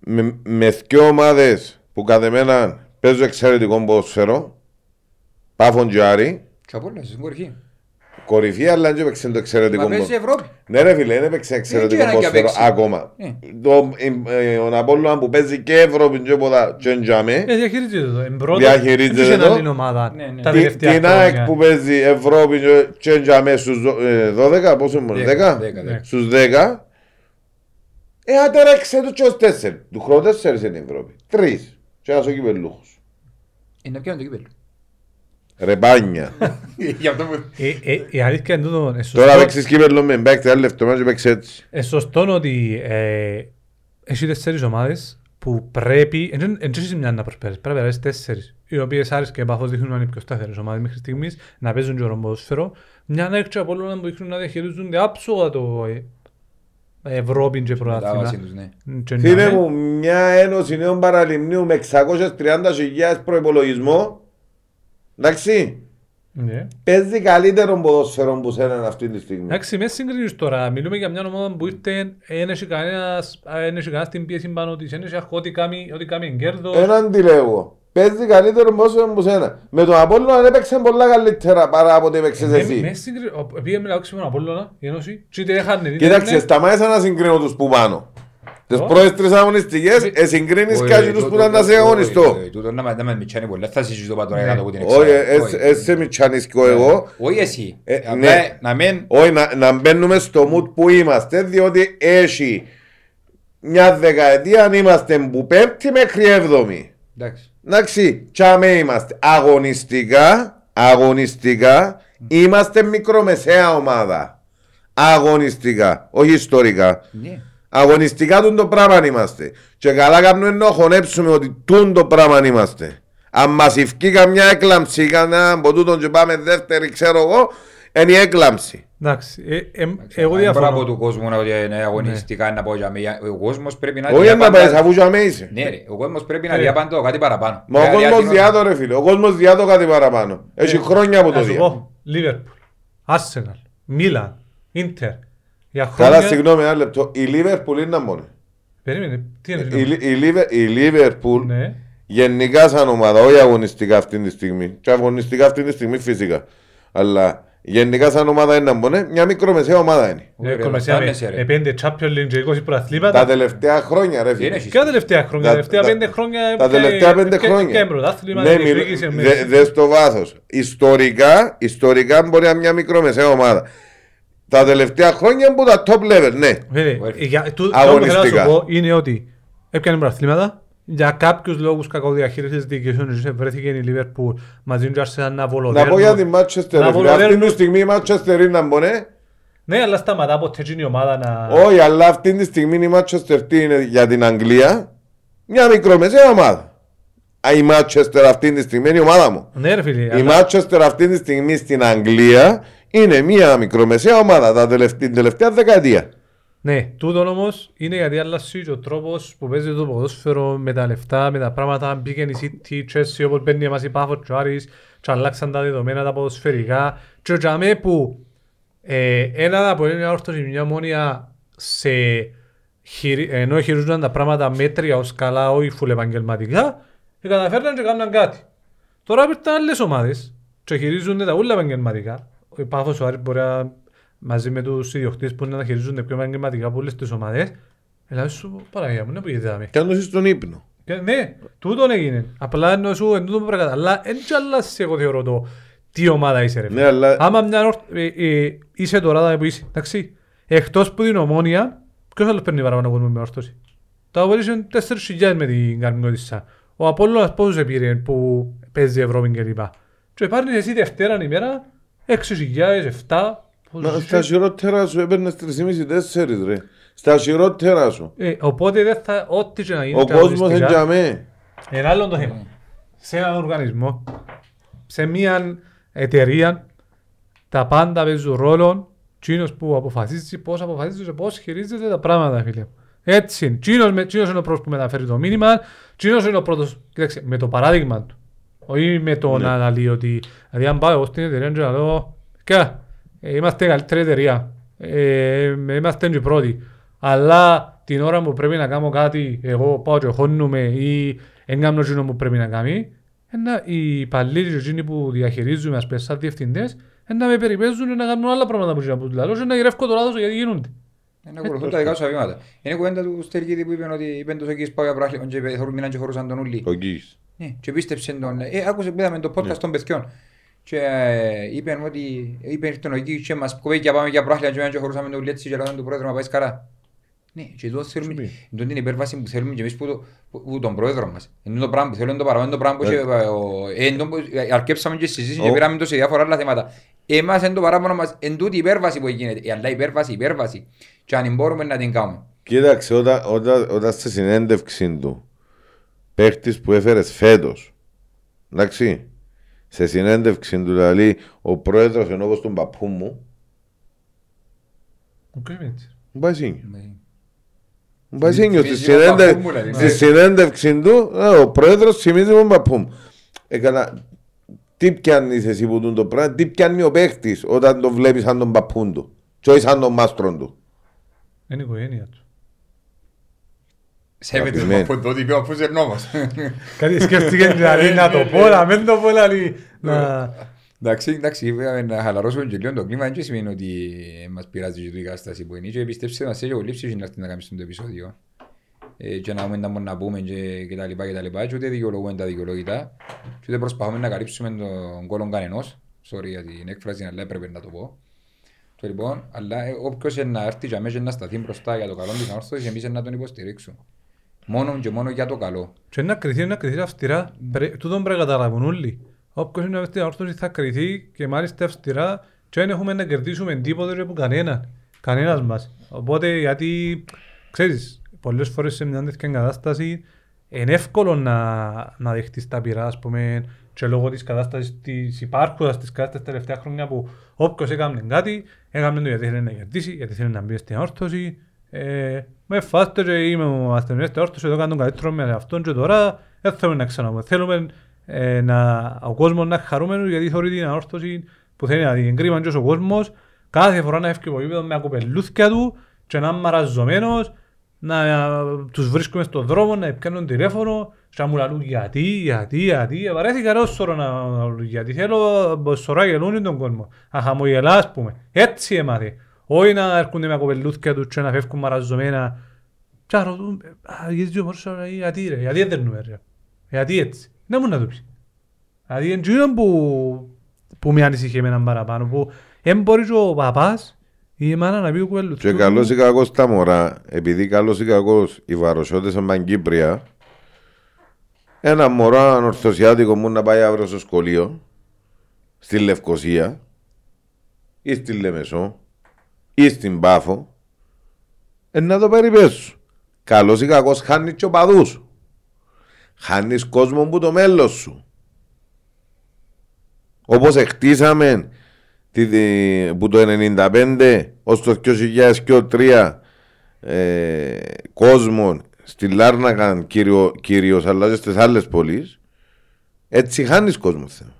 με, με δυο ομάδες που κατά μένα παίζω εξαιρετικό ποδοσφαίρο Πάφον και Άρη Και από όλα, στην κορυφή. Κορυφή, αλλά δεν έπαιξε το εξαιρετικό Μα παίζει ποδόσφαιρο. Ευρώπη. Ναι ρε φίλε, δεν έπαιξε εξαιρετικό Δεν ξέρω ποδόσφαιρο αν και ακόμα. Ε. Το- ε, ε, Ο Απόλλωνα που παίζει και Ευρώπη και ποτά και εντιαμέ. Ε, διαχειρίζεται το. Εμπρότα, Διαχειρίζεται δεν είχε το. άλλη ομάδα Ναι, ναι. τα Τι- τελευταία Την ΑΕΚ χρόνια. που παίζει Ευρώπη και- και εντιαμέ στους δο- ε, 12, πόσο μόνο, Δέκα, 10? δέκα, δέκα. Στους 10. Ε, άτερα τους και ως 4. Του χρόνου 4 είναι η Ευρώπη. 3. Και ένας ο κυπελούχος. Είναι να πιάνω το κύπελο. Ρεμπάνια. Γι' αυτό που... Ε, ε, Η αλήθεια είναι τούτο. ε, Τώρα σωστό- παίξεις κύπελο με μπέκτη, άλλο λεπτό μάτς και παίξεις έτσι. ε, σωστό ότι ε, έχει τέσσερις ομάδες που πρέπει, δεν έχεις μια να προσπέσεις, πρέπει να περάσεις τέσσερις, οι οποίες Άρης και Παφός δείχνουν να είναι πιο σταθερές ομάδες μέχρι στιγμής, να παίζουν και ποδόσφαιρο, μια να έχει από όλων που δείχνουν να διαχειρίζονται άψογα το ε, Ευρώπη και Μετάβαση πρωτάθλημα. τους, ναι. Και Φίλε ναι, μου, μια ένωση νέων παραλιμνίου με 630.000 προπολογισμό. Εντάξει. ναι. Παίζει καλύτερο ποδόσφαιρο που σέναν αυτή τη στιγμή. Εντάξει, μες συγκρίνεις τώρα. Μιλούμε για μια ομάδα που ήρθε, δεν έχει κανένας, δεν έχει κανένας την πίεση πάνω της, δεν έχει ό,τι κάνει, ό,τι κάνει κέρδος. Έναν τι λέω. Παίζει καλύτερο ποδόσφαιρο που σένα. Με τον Απόλλωνα έπαιξε πολλά καλύτερα παρά από ό,τι έπαιξες Με- εσύ. μες συγκρι- ο- Επειδή μιλάω με τον Απόλλωνα, η Ένωση, και είτε έχανε, είτε Κοίταξε, έπαιρνε. σταμάτησα να συγκρίνω τους που πάνω. Τις Ω. πρώτες τρεις αγωνιστικές, ε, συγκρίνεις Όχι, κάτι όχι, τους το- που το- ήταν να το- σε όχι, αγωνιστώ. όχι, Τούτο να με- να με μητσάνει πολλά. Θα συζητήσω πάνω τώρα Ναι. κάτω από την Όχι, εξάδα. Όχι. έτσι σε μητσανίσκω εγώ. Όχι εσύ. Ε, Απλά ναι. Να μην... Όχι, να, να μπαίνουμε στο mood που είμαστε, διότι έχει μια δεκαετία αν είμαστε που πέμπτη μέχρι έβδομη. Εντάξει. Εντάξει, τσάμε είμαστε. Αγωνιστικά, αγωνιστικά, είμαστε μικρομεσαία ομάδα. Αγωνιστικά, όχι ιστορικά. Ναι. Αγωνιστικά τούν το πράγμα είμαστε. Και καλά κάνουμε να χωνέψουμε ότι τούν το πράγμα είμαστε. Αν μας ευκεί καμιά έκλαμψη, κανένα από τούτον και πάμε δεύτερη, ξέρω εγώ, είναι η έκλαμψη. Εντάξει, ε, ε, εγώ Αν μπορώ από διαφωνώ. του κόσμου να είναι αγωνιστικά να πω για μένα. Ο κόσμος πρέπει να Όχι δει να πάντα- πάει, αφού για μένα είσαι. Ναι ρε, ο κόσμος πρέπει να Ε. δει πάντα κάτι παραπάνω. Μα ο Δηλαδή, κόσμος αντί- διά το ρε φίλε, ο κόσμος διά το κάτι παραπάνω. Έχει χρόνια που Να το σου διά. πω, Λίβερπουλ, Άρσεναλ, Μίλαν, Ίντερ. Για Καλά, χρόνια... συγγνώμη ένα λεπτό. Η Λίβερπουλ είναι μόνο. Περίμενε, τι είναι Η, Λι- η, Λίβε- η Λίβερπουλ Ναι. γενικά σαν ομάδα, όχι αγωνιστικά αυτή τη στιγμή. Και αγωνιστικά αυτή τη στιγμή φυσικά. Αλλά γενικά σαν ομάδα είναι μόνο μια μικρομεσαία ομάδα είναι. Ωραία, Ε, ρε, κομμεσιά φτάνεσαι, με- ρε. με πέντε Champions League και 20 Τα πρωταθλήματα. τελευταία χρόνια ρε Τι φίλε. είναι Και τα τελευταία χρόνια, τα Τα- τελευταία τα- πέντε χρόνια... Τα έπια- τελευταία πέντε έπια- χρόνια. έπια πρωτάθλημα, Ναι, διεκδίκησε μιλ- με- δε- δες το βάθος. Ιστορικά, ιστορικά μπορεί να είναι μια μικρομεσαία ομάδα. Τα τελευταία χρόνια που τα top level, ναι. Φίλε, Ωραία. για- τού- το που θέλω να Αγωνιστικά. σου πω είναι ότι έπιανε πρωταθλήματα, για κάποιους λόγους κακοδιαχείρισης δικαιοσύνης βρέθηκε η Λίβερπουλ μαζί με την Arsenal να Να βολοδέρνουν. πω για την Manchester. Να ρε φίλε. Αυτή βολοδέρνουν- τη στιγμή η Manchester είναι να μπωνε. Ναι, αλλά σταματά ποτέ εκείνη η ομάδα να... Όχι, αλλά αυτή τη στιγμή η Manchester τι είναι για την Αγγλία. Μια μικρομεσαία ομάδα. Α, η Manchester αυτή τη στιγμή είναι η ομάδα μου. Ναι ρε φίλε, Η αλλά- Manchester αυτή τη στιγμή στην Αγγλία είναι μια μικρομεσαία ομάδα τα τελευταία, την τελευταία δεκαετία. Ναι, τούτον όμως είναι γιατί άλλασε και ο τρόπος που παίζει το ποδόσφαιρο με τα λεφτά, με τα πράγματα. Μπήκε η City, η Chelsea, όπως μπαίνει εμάς η Πάφος και ο Άρης και αλλάξαν τα δεδομένα τα ποδοσφαιρικά. Και ο Τζαμέ που ε, ένα από είναι όρθωση μια μόνια σε χειρι... ενώ χειρίζονταν τα πράγματα μέτρια ως καλά, όχι φουλ επαγγελματικά, και καταφέρναν και κάναν κάτι. Τώρα ήρθαν άλλες ομάδες και χειρίζονται τα ούλα επαγγελματικά. Ο Πάφος ο Άρης μπορεί να μαζί με τους ιδιοκτήτες που είναι να χειρίζονται πιο επαγγελματικά από όλες τις ομάδες. Δηλαδή σου Παναγία μου, είναι που είδαμε. Και αν στον ύπνο. Και, ναι, τούτον έγινε. Απλά εννοώ σου εν τούτο που πρέπει να Αλλά δεν και αλλάζει εγώ θεωρώ το τι ομάδα είσαι ρε. Ναι, αλλά Άμα μια ορ... ε, ε, είσαι τώρα που είσαι, εντάξει. Εκτός που την ομόνια, ποιος άλλος παίρνει παραπάνω κόσμο με όρθωση; Το Απόλλων είναι 4.000 με την καρμικότισσα. Ο Απόλλωνας πόσους επήρε που παίζει Ευρώπη και λοιπά. Και πάρνεις εσύ Δευτέρα ημέρα 6.000, 7. Μα πόσους στα είσαι. χειρότερα σου έπαιρνες 3,5-4 ρε. Στα χειρότερα σου. Ε, οπότε δεν θα, ό,τι και να γίνει Ο και κόσμος είναι αγωνιστικά, για μέ. Είναι άλλο το θέμα. Σε έναν οργανισμό, σε μια εταιρεία, τα πάντα παίζουν ρόλο. Τσίνος που αποφασίζει πώς αποφασίζεις και πώς χειρίζεται τα πράγματα, φίλε. μου. Έτσι είναι. Τσίνος, με, τσίνος είναι ο πρώτος που μεταφέρει το μήνυμα. Τσίνος είναι ο πρώτος, κοίταξε, με το παράδειγμα του. Όχι με το να αναλύει ότι, δηλαδή αν πάω εγώ στην εταιρεία και να λέω, «Κα, ε, είμαστε η καλύτερη εταιρεία, ε, είμαστε οι πρώτοι, αλλά την ώρα που πρέπει να κάνω κάτι, εγώ πάω και χώνουμε ή δεν κάνω εκείνο που πρέπει να κάνει, ένα, οι υπαλλήλοι και εκείνοι που διαχειρίζουμε, ας πούμε, σαν διευθυντές, ε, να με περιπέζουν να κάνουν άλλα πράγματα που γίνουν από τους και να γυρεύω το λάθος γιατί γίνονται. Να ακολουθούν τα δικά σου βήματα. Είναι κουβέντα του Στεργίδη που είπε ότι είπαν τόσο εκεί πάω για προάθλημα και θεωρούν μήναν και χωρούσαν τον ούλι. Ο Γκίς. Ναι, και πίστεψε τον... Ε, άκουσε που είδαμε το podcast των παιδιών. Και ε, είπαν ότι... Είπαν ήρθαν εκεί και μας κοβεί και πάμε για προάθλημα και μήναν και χωρούσαμε τον ούλι έτσι και λέγανε του πρόεδρου να πάει σκαρά. Ναι, και εδώ θέλουμε, είναι την υπέρβαση που θέλουμε και εμείς που, το, που, που τον πρόεδρο μας. Είναι το πράγμα που θέλουμε το παραπάνω, το πράγμα που είχε, ε, ε, το, ε, αρκέψαμε και συζήτηση και πήραμε το σε διάφορα άλλα θέματα. Εμάς είναι το παράπονο μας, είναι τούτη η υπέρβαση που γίνεται, Ε, αλλά η υπέρβαση, η υπέρβαση. Και αν μπορούμε να την κάνουμε. Κοίταξε, όταν, όταν, όταν στη συνέντευξη του, παίχτης που έφερες φέτος, εντάξει, σε συνέντευξη του δηλαδή, ο πρόεδρος ενώ όπως τον παππού μου, Οκ, έτσι. Μπασίνιο. Ναι. Μπασίνιο, στη Θυμίζει τον παππού μου, συνέντε- δηλαδή. στη συνέντευξη του, ε, ο πρόεδρος θυμίζει τον παππού μου. Έκανα, τι πιάνεις εσύ που τούν το πράγμα, τι πιάνει ο παίχτης όταν το βλέπεις σαν τον παππούν του και όχι σαν τον μάστρον του. Είναι η οικογένεια του. Σέβεται τον Αγαπημένη. παππού, το ότι είπε ο παππούς είναι νόμος. Κάτι σκέφτηκε δηλαδή να το πω, να μην το πω δηλαδή. να- Εντάξει, εντάξει, βέβαια να χαλαρώσουμε και λίγο το κλίμα δεν σημαίνει ότι μας πειράζει και η κατάσταση που είναι. Και πιστέψτε μας έχει πολύ ψυχή να έρθει να κάνεις το επεισόδιο. Ε, και να έχουμε να μπορούμε να πούμε και, και τα λοιπά και τα λοιπά. Και ούτε δικαιολογούμε τα δικαιολόγητα και ούτε προσπαθούμε να καλύψουμε τον κόλλον κανενός. Sorry για την έκφραση αλλά έπρεπε να το πω. Και λοιπόν, αλλά ε, όποιος είναι να έρθει και αμέσως να σταθεί μπροστά για το καλό της ανόρθωσης εμείς είναι να τον υποστηρίξουμε. Μόνο και μόνο για το καλό. Και να κριθεί, να κριθεί αυστηρά. Πρέ- Τούτον πρέπει να καταλάβουν όλοι. Όποιος είναι στην όρθωση θα κριθεί και μάλιστα αυστηρά και δεν έχουμε να κερδίσουμε τίποτε από κανέναν. Κανένας μας. Οπότε γιατί, ξέρεις, πολλές φορές σε μια τέτοια κατάσταση είναι εύκολο να, να δεχτείς τα πειρά, ας πούμε, και λόγω της κατάστασης της υπάρχουσας της κατάστασης τα τελευταία χρόνια που όποιος έκανε κάτι, έκανε το γιατί θέλει να κερδίσει, γιατί θέλει να μπει στην όρθωση. Ε, με φάστε και είμαι ο ασθενής στην όρθωση, εδώ κάνω τον καλύτερο με αυτόν και τώρα δεν θέλουμε να ξαναπούμε. Θέλουμε ε, να, ο κόσμος να είναι χαρούμενος γιατί θεωρεί την ανόρθωση που θέλει να την κρίμα και ο κόσμος κάθε φορά να έφυγε από γήπεδο με ακοπελούθια του και να είναι μαραζωμένος να τους βρίσκουμε στον δρόμο, να πιάνουν τηλέφωνο και να μου λαλούν γιατί, γιατί, γιατί. Ε, Βαρέθηκα ρε σωρό να να λαλούν γιατί θέλω σωρά γελούν τον κόσμο. Να χαμογελά ας πούμε. Έτσι έμαθε. Όχι να έρχονται με ακοπελούθια τους και να φεύγουν μαραζωμένα. Και να ρωτούν, «Α, γιατί ο μωρός τώρα, γιατί ρε, γιατί δεν δέρνουμε ρε. Γιατί έτσι. Να μου να το πεις. Δηλαδή είναι εκείνο που, που με ανησυχεί εμένα παραπάνω, που δεν μπορείς και ο παπάς ή η μάνα να πει ο κουβέλους. Και καλός ή κακός τα μωρά, επειδή καλός ή κακός οι βαροσιώτες είναι Κύπρια, ένα μωρό ανορθωσιάτικο μου να πάει αύριο στο σχολείο, στη Λευκοσία, ή στη Λεμεσό, ή στην Πάφο, ε, να το περιπέσου. Καλός ή κακός χάνει και ο παδούς σου. Χάνεις κόσμο που το μέλλον σου. Όπως εκτίσαμε τη- τη- που το 95 ως το 2003 ε, κόσμο στη Λάρνακα κύριο, κυρίως αλλά και στις άλλες πόλεις έτσι χάνεις κόσμο θέμα.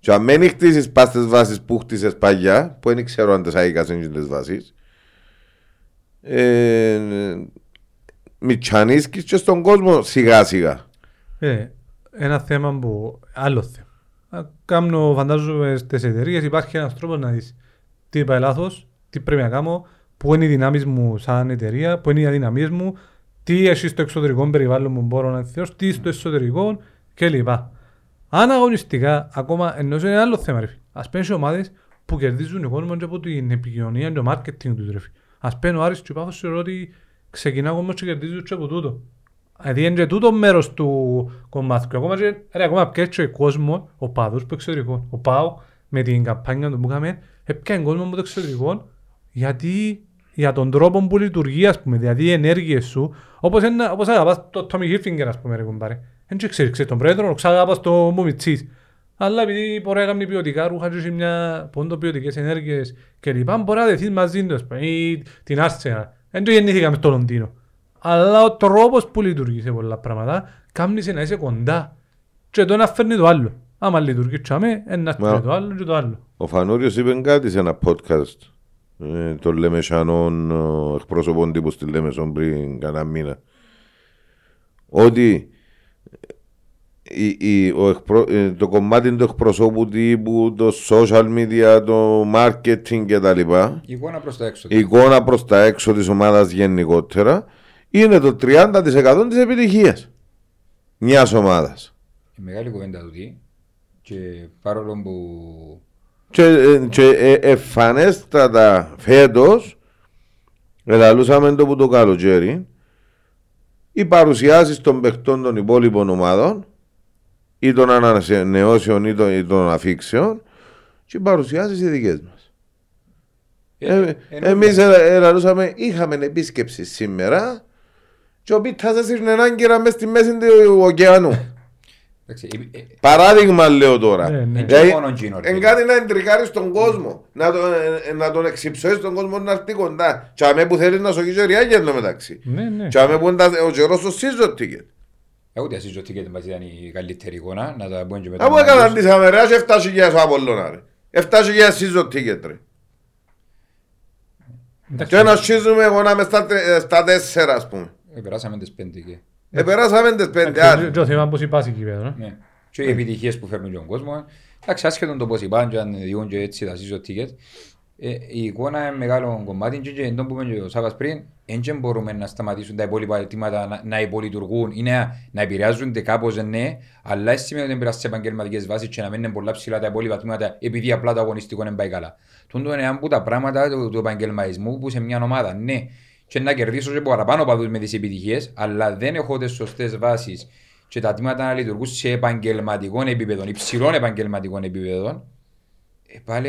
Και αν μην χτίσεις πας στις βάσεις που χτίσες παγιά που δεν ξέρω αν τις άγικας είναι τις βάσεις ε, μητσανίσκεις και στον κόσμο σιγά σιγά. Ε, ένα θέμα που, άλλο θέμα. Α, Κάνω, φαντάζομαι, στις εταιρείες υπάρχει ένας τρόπος να δεις τι πάει λάθος, τι πρέπει να κάνω, πού είναι οι δυνάμεις μου σαν εταιρεία, πού είναι οι αδυναμίες μου, τι έχει στο εξωτερικό περιβάλλον μου μπορώ να ενθιώσω, τι στο εσωτερικό κλπ. Αν αγωνιστικά, ακόμα ενώ είναι ένα άλλο θέμα, ρε φίλε. Ας πέντε ομάδες που κερδίζουν τον κόσμος και από την επικοινωνία και το marketing τους, ρε φίλε. Ας πέντε ο Άρης και ο Πάφος θεωρώ ότι ξεκινά ακόμα και κερδίζουν και από τούτο. Δηλαδή είναι και τούτο μέρος του κομμάτιου. Ακόμα και, ρε, ακόμα πια και ο κόσμος, ο παδούς που εξωτερικό. Ο ΠΑΟ με την καμπάνια του που είχαμε, έπιανε κόσμο από το εξωτερικό γιατί για τον τρόπο που λειτουργεί, ας πούμε, δηλαδή οι ενέργειες σου, όπως, ένα, όπως αγαπάς το Tommy Hilfiger, ας πούμε, ρε κουμπάρε. Δεν και ξέρεις, ξέρεις τον πρόεδρο, ξαγάπας το Μομιτσής. Αλλά επειδή μπορεί να κάνει ποιοτικά ρούχα και έχει μια πόντο ποιοτικές ενέργειες και λοιπά, μπορεί να δεθείς μαζί του, ας πούμε, ή την Arsenal. Δεν το γεννήθηκαμε στο Λονδίνο. Αλλά ο τρόπος που λειτουργεί σε πολλά πράγματα, κάνει σε να είσαι κοντά. Και το να φέρνει το άλλο. Άμα λειτουργεί τσάμε, ένα Μα- φέρνει το άλλο και το άλλο. Ο Φανούριος είπε κάτι σε ένα podcast ε, των Λεμεσανών ε, εκπρόσωπων τύπου στη Λέμεσον πριν κανένα μήνα. Ότι η- η- ο εκπρο- ε, το κομμάτι του εκπροσώπου τύπου, το social media, το marketing κτλ. Η εικόνα προς τα έξω. Η εικόνα προς τα έξω της ομάδας γενικότερα είναι το 30% της επιτυχίας μιας ομάδας. Η μεγάλη κουβέντα του τι. Και παρόλο που Και, ε, και ε, εμφανέστατα φέτος, ελαλούσαμε το που το καλοκαίρι, οι παρουσιάσεις των παιχτών των υπόλοιπων ομάδων ή των ανανεώσεων ή των, ή των αφήξεων και οι παρουσιάσεις οι δικές μας. Ε, εμείς ε, ελαλούσαμε, είχαμε επίσκεψη σήμερα και ο Πίτας έσυρνε άγκυρα μες στη μέση του ωκεανού. Εντάξει, ε, ε, Παράδειγμα λέω τώρα. Ναι, ναι. Δηλαδή, μόνο εκείνο, ρε Εν φίλε. κάτι να εντρικάρει στον κόσμο. Να, τον, ε, να τον εξυψώσει στον κόσμο να έρθει κοντά. Και αμέ που θέλεις να σωγεί ζωριά εν τω μεταξύ. Ναι, ναι. Και αμέ που είναι τα- ο καιρός το season ticket. Εγώ ούτε ασύζω ότι μας ήταν η καλύτερη εικόνα, να τα πούμε και μετά. Από έκαναν τις αμεράς 7.000 ο Απολλώνα ρε. 7.000 season ticket ρε. Εντάξει. Και να σχίζουμε εγώ να είμαι στα, τρε- ε, στα τέσσερα ας πούμε. Ε, Περάσαμε τις πέντε και... Επεράσαμε τις πέντε Εντάξει, άλλοι. Και το θέμα πώς υπάρχει εκεί πέρα. Ναι. Και οι επιτυχίες που φέρνουν και τον κόσμος. Εντάξει, άσχετον το πώς είπαν και αν διούν και έτσι τα season ticket. ε, η εικόνα είναι μεγάλο κομμάτι. Και, και εντός που είπε και ο Σάβας πριν, δεν μπορούμε να σταματήσουν τα υπόλοιπα αιτήματα να, να υπολειτουργούν ή να, να επηρεάζονται κάπως ναι, αλλά έτσι σημαίνει ότι δεν περάσει σε επαγγελματικές βάσεις και να μην είναι πολλά ψηλά τα υπόλοιπα τμήματα επειδή απλά το αγωνιστικό δεν πάει καλά. Τούτο είναι ένα από τα πράγματα του, του επαγγελματισμού που σε μια ομάδα, ναι, και να κερδίσω και παραπάνω παδούς με τις επιτυχίες, αλλά δεν έχω τις σωστές βάσεις και τα τμήματα να λειτουργούν σε επαγγελματικών επίπεδων, υψηλών επαγγελματικών επίπεδων, ε, πάλι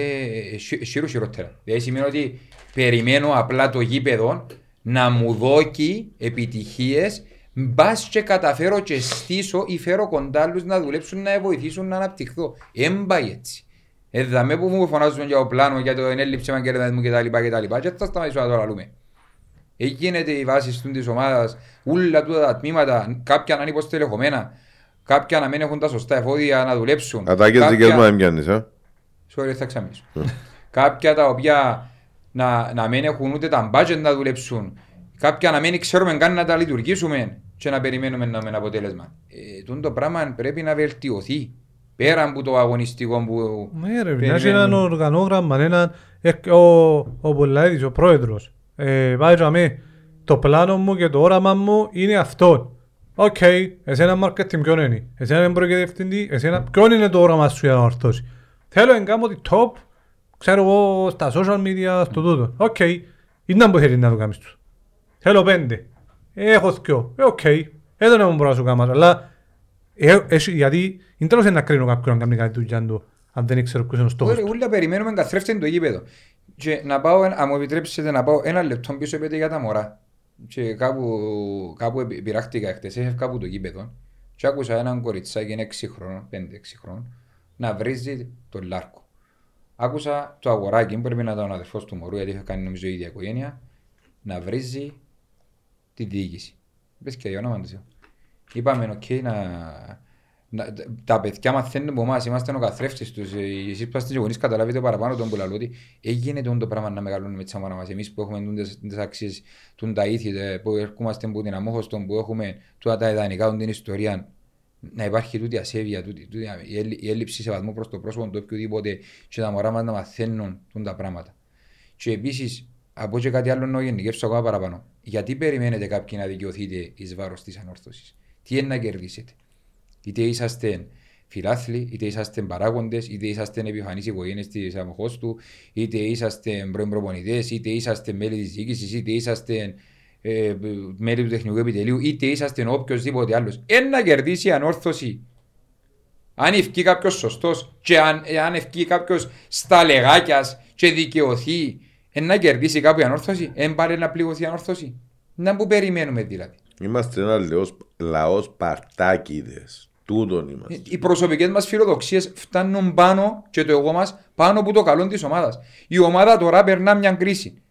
ε, σι- σύρου χειρότερα. Δηλαδή σημαίνει ότι περιμένω απλά το γήπεδο να μου δώσει επιτυχίες μπας και καταφέρω και στήσω ή φέρω κοντά άλλους να δουλέψουν να βοηθήσουν να αναπτυχθώ. Εν πάει έτσι. Εδαμε που μου φωνάζουν για το πλάνο, για το ενέλλειψη επαγγελματισμού κτλ. κτλ. Και θα σταματήσω να το λαλούμε. Έγινε η βάση της ομάδας, όλα τούτα τα τμήματα, κάποια να είναι υποστελεχωμένα, κάποια να μην έχουν τα σωστά εφόδια να δουλέψουν. Ατάκες κάποια- δικές μου δεν πιάνεις, ε. Sorry, θα ξαμίσω. κάποια τα οποία να, να μην έχουν ούτε τα budget να δουλέψουν. Κάποια να μην ξέρουμε καν να τα λειτουργήσουμε και να περιμένουμε να έχουμε αποτέλεσμα. Ε, τούτο το πράγμα πρέπει να βελτιωθεί. Πέρα από το αγωνιστικό που. Ναι ρε, περιμένουμε. μοιάζει έναν οργανόγραμμα, έναν... ε, Ο, ο Πολαίδης, ο πρόεδρος, ε, πάει για μέ, το πλάνο μου και το όραμα μου είναι αυτό. Οκ, εσένα marketing ποιον είναι, εσένα είναι πρόκειται διευθυντή, εσένα ποιον είναι το όραμα σου για να ορθώσει; Θέλω να κάνω τη top, ξέρω εγώ, στα social media, στο τούτο. Οκ, είναι που θέλεις να το κάνεις τους. Θέλω πέντε. Έχω δυο. Ε, οκ. Εδώ να μου μπορώ να σου κάνω. Αλλά ε, έχει- γιατί είναι τέλος να κρίνω κάποιον να κάνει κάτι δουλειά του αν δεν ξέρω ποιος είναι ο στόχος Όλοι του. όλα περιμένουμε καθρέφτην το γήπεδο. Και να πάω, αν μου επιτρέψετε να πάω ένα λεπτό πίσω πέντε για τα μωρά. Και κάπου, κάπου επι- πειράχτηκα χτες, έφευκα από το γήπεδο και άκουσα έναν κοριτσάκι 6 χρόνων, 5-6 χρόνων, να βρίζει τον Λάρκο. Άκουσα το αγοράκι, που πρέπει να ήταν ο αδερφός του μωρού, γιατί είχε κάνει νομίζω η ίδια οικογένεια, να βρίζει τη διοίκηση. Πες και για όνομα του Θεού. Είπαμε, οκ, να, να, τα παιδιά μαθαίνουν από εμάς, είμαστε ο καθρέφτης τους, ε, εσείς που είστε γονείς καταλάβετε παραπάνω τον που λαλώ ότι έγινε το πράγμα να μεγαλώνουμε με τις αμάνα μας. Εμείς που έχουμε τούντες- τις αξίες, τούν τα ήθη, ε, που ερχόμαστε από την Αμμόχωστο, που έχουμε τούτα τα ιδανικά, τούν την ιστορία, να υπάρχει τούτη ασέβεια, τούτη, τούτη, η, έλλει- η έλλειψη σεβασμού προς το πρόσωπο του οποιοδήποτε και τα μωρά μας να μαθαίνουν τούν τα πράγματα. Και επίσης, από και κάτι άλλο να γενικεύσω ακόμα παραπάνω. Γιατί περιμένετε κάποιοι να δικαιωθείτε εις βάρος της Ανόρθωσης, Τι είναι να κερδίσετε; Είτε είσαστε φιλάθλοι, είτε είσαστε παράγοντες, είτε είσαστε επιφανείς οικογένειες της αμοχώστου, είτε είσαστε πρώην προπονητές, είτε είσαστε μέλη της διοίκησης, είτε είσαστε ε, μέλη του τεχνικού επιτελείου, είτε είσαστε οποιοδήποτε άλλος. Ένα να κερδίσει η ανόρθωση αν ευκεί κάποιος σωστός και αν, ε, αν ευκεί κάποιος στα λεγάκιας και δικαιωθεί, ε, να κερδίσει κάποιο ανόρθωση, εν πάρει να πληγωθεί η ανόρθωση. Να που περιμένουμε δηλαδή. Είμαστε ένα λαός, λαός παρτάκιδες. Τούτον Ε, είμαστε. Οι προσωπικές μας φιλοδοξίες φτάνουν πάνω και το εγώ μας πάνω από το καλό της ομάδας. Η ομάδα τώρα περνά μια κρίση.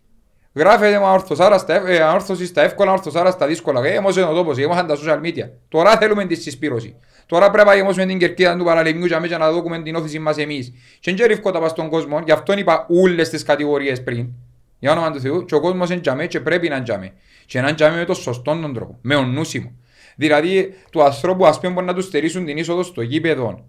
Γράφεται με αορθωσάρα στα, ευ- ε, αόρθωση στα εύκολα, αορθωσάρα στα δύσκολα. Ε, όμως είναι ο τόπος, γέμωσαν τα social media. Τώρα θέλουμε τη συσπήρωση. Τώρα πρέπει να γεμώσουμε την κερκίδα του παραλιμιού και αμέσως να δούμε την όθηση μας εμείς. Και δεν ρίχνω τα πας στον κόσμο, γι' αυτό είπα όλες τις κατηγορίες πριν. Για όνομα του Θεού, και ο κόσμος είναι τζαμέ και πρέπει να είναι τζαμέ. Και να είναι τζαμέ με τον σωστόν τον τρόπο, με ονούσιμο. Δηλαδή, του ανθρώπου, ας πούμε, μπορεί να του στερήσουν την είσοδο στο γήπεδο.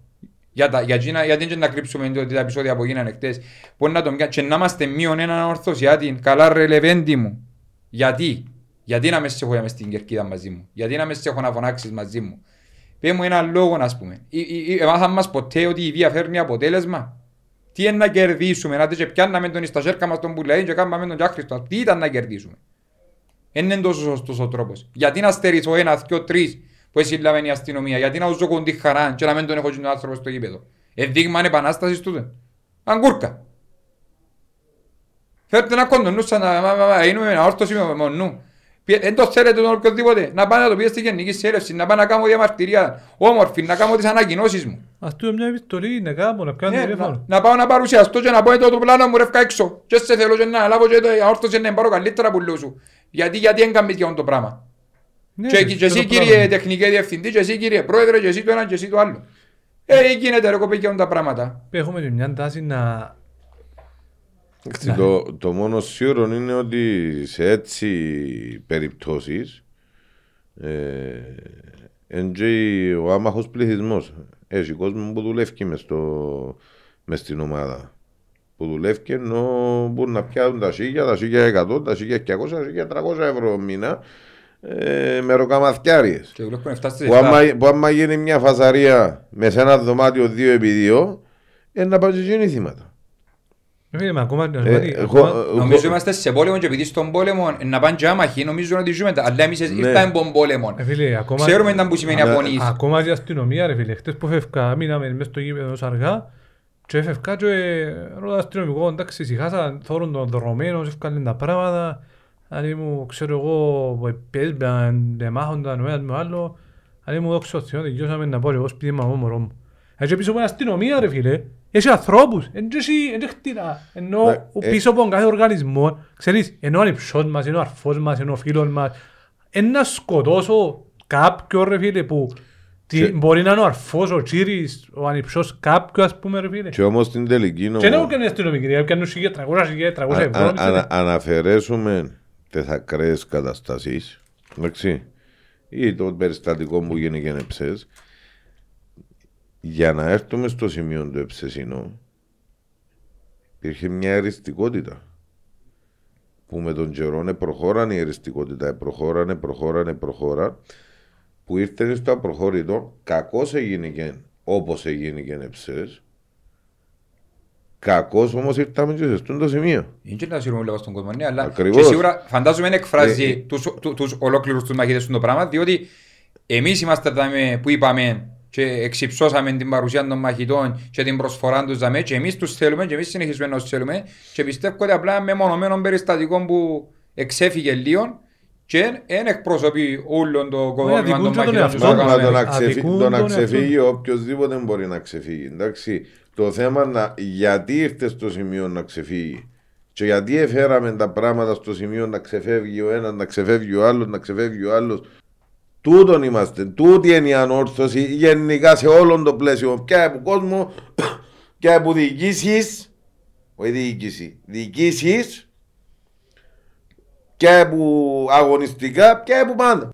Για, τα, για, για, γιατί δεν να κρύψουμε ότι τα επεισόδια που γίνανε χτες. Μπορεί να το μοιάζει και να είμαστε μείον έναν ορθωσιάτη. Καλά ρε λεβέντη μου. Γιατί; Γιατί να μες σε έχω μες στην κερκίδα μαζί μου; Γιατί να μες σε έχω να φωνάξεις μαζί μου; Πες μου ένα λόγο, ας πούμε. Έμαθαν μας ποτέ ότι η βία φέρνει αποτέλεσμα; Τι είναι να κερδίσουμε, να και πιάνναμε τον στα σέρκα μας τον πουλαί και κάναμε τον Γιάχρηστο. Τι ήταν να κερδίσουμε; Δεν είναι τόσο σωστός ο τρόπος. Γιατί να στερήσω ένας, δυο, τρεις; Που έχει λάβει η αστυνομία. Γιατί να ζω κοντή χαρά και να μην τον έχω τον άνθρωπος στο γήπεδο. Ε, δείγμα επανάστασης τούτε. Αγκούρκα. Φέρτε ένα κόντο νου σαν να είναι αόρτωση με μονού. Δεν το θέλετε τον οποιοδήποτε. Να πάνε να το πει στη γενική συνέλευση, να πάνε να κάνω διαμαρτυρία. Όμορφη, να κάνω τις ανακοινώσεις μου. Ας του μια επιστολή, να κάνω, να κάνω Ναι, τηλέφωνο. να, να πάω να παρουσιαστώ και να πω «Ε, το πλάνο μου ρεύκα έξω. Και σε θέλω και να λάβω και το αόρτωση να πάρω καλύτερα που λέω σου. Γιατί, γιατί δεν κάνεις για το πράγμα. Ναι, Και, ρε, και το εσύ πράγμα. κύριε τεχνική διευθυντή, και εσύ κύριε πρόεδρε, και εσύ το ένα και εσύ το άλλο. Ε, γίνεται ρε κοπή τα πράγματα. Έχουμε και μια τάση να... Εντάξει, Το, το μόνο σίγουρο είναι ότι σε έτσι περιπτώσεις ε, εν και ο άμαχος πληθυσμός έχει κόσμο που δουλεύει μες, στο, μες στην ομάδα που δουλεύει ενώ μπορούν να πιάνουν τα σίγια, τα σίγια 100, τα σίγια 200, τα σίγια 300 ευρώ μήνα ε, με ροκαμαθιάριες Και βλέπουν 7 στις που 7. άμα, που άμα γίνει μια φασαρία με σε ένα δωμάτιο 2x2 είναι να πάνε και γίνει θύματα. Ε, Φίλε, μα ακόμα... Ε, εγώ- ακόμα- Νομίζω είμαστε σε πόλεμο και επειδή στον πόλεμο να πάνε και άμαχοι, νομίζω ότι ζούμε τα. Αλλά εμείς ήρθαμε από πόλεμο. Ε, φίλε, ακόμα... Ξέρουμε τι που σημαίνει Ναι, απονείς. Ακόμα και η αστυνομία ρε φίλε, χτες που φεύγα, μείναμε μες στο γήπεδο αργά και έφευκα και ρώτα αστυνομικό, εντάξει, συχάσα, θόρουν τον δρομένος, έφκαλαν τα πράγματα, αν μου, ξέρω εγώ, παίζαν, μάχονταν ο ένας με ο άλλο, αν μου δόξω ο Θεός, τελειώσαμε να πάω εγώ σπίτι μου, μωρό μου. Έτσι πίσω από την αστυνομία ρε φίλε, έχει ανθρώπους, εν και εσύ, εν και χτίρα, ενώ Ναι, ο ε- πίσω από κάθε οργανισμό, ξέρεις, ενώ ο ανυψός μας, ενώ ο αρφός μας, ενώ ο φίλος μας, εν να σκοτώσω κάποιον ρε φίλε που τι, Και- μπορεί να είναι ο αρφός, ο τσίρις, ο ανυψός κάποιου ας πούμε ρε φίλε. Και όμως στην τελική Και δεν νομο... έκανε αστυνομική, δηλαδή έπιανε σου 300, 300 Α- ευρώ. α- ξέρετε. Ανα- αναφερέσουμε τις ακραίες καταστάσεις εντάξει, ή το περιστατικό που γίνει και νεψές για να έρθουμε στο σημείο του εψεσινού υπήρχε μια εριστικότητα. Που με τον καιρό προχώρανε η εριστικότητα, προχώρανε, προχώρανε, προχώρα. Που ήρθε στο απροχώρητο, κακώς έγινε και όπως έγινε και νεψές κακώς όμως ήρθαμε και σε αυτό το σημείο. Είναι και να σύρουμε λίγο στον κόσμο, ναι, αλλά Ακριβώς. και σίγουρα φαντάζομαι δεν εκφράζει Ε, τους, του- τους ολόκληρους τους μαχητές του το πράγμα, διότι εμείς είμαστε τα με- που είπαμε και εξυψώσαμε την παρουσία των μαχητών και την προσφορά τους δαμέ και εμείς τους θέλουμε και εμείς συνεχίζουμε να τους θέλουμε και πιστεύω ότι απλά με μονομένων περιστατικών που εξέφυγε λίγο και δεν εκπροσωπεί όλον το κοδόμημα αδικούν των και τον μαχητών εαυτό τους. Μα, τους. μα Κάναμε. το να, ξεφύ, Αδικούν το να τον ξεφύγει οποιοδήποτε μπορεί να ξεφύγει. Εντάξει, το θέμα να, γιατί ήρθε στο σημείο να ξεφύγει; Και γιατί έφεραμε τα πράγματα στο σημείο να ξεφεύγει ο ένας, να ξεφεύγει ο άλλος, να ξεφεύγει ο άλλος; Τούτον είμαστε. Τούτη είναι η ανόρθωση γενικά σε όλο το πλαίσιο. Ποια από κόσμο, ποια από διοικήσεις, όχι διοίκηση, διοικήσεις, ποια από αγωνιστικά, ποια από πάντα.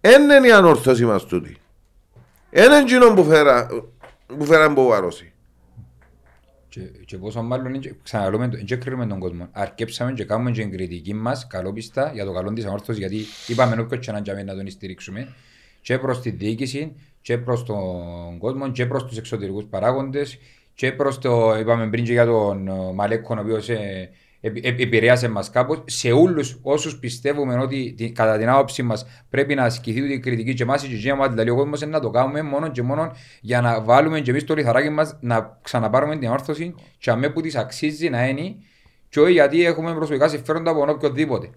Εν είναι η ανόρθωση μας τούτη. Εν είναι εκείνο που φέρα, που φέραν μποβάρωση. Και, και πόσο μάλλον είναι και- ξαναλέμε, δεν και κρίνουμε τον κόσμο. Αρκέψαμε και κάνουμε και την κριτική μας καλόπιστα για το καλό της ανόρθωσης γιατί είπαμε όποιος και να τζάμε να τον στηρίξουμε και προς τη διοίκηση και προς τον κόσμο και προς τους εξωτερικούς παράγοντες και προς το, είπαμε πριν και για τον ε, Μαλέκο ο οποίος ε, επ- επ- επηρέασε μας κάπως σε όλους όσους πιστεύουμε ότι τη- κατά την άποψη μας πρέπει να ασκηθεί την κριτική και εμάς η γηγία μας δηλαδή ο κόσμος είναι να το κάνουμε μόνο και μόνο για να βάλουμε και εμείς το λιθαράκι μας να ξαναπάρουμε την όρθωση και αμέ που της αξίζει να είναι και όχι γιατί έχουμε προσωπικά συμφέροντα από οποιοδήποτε.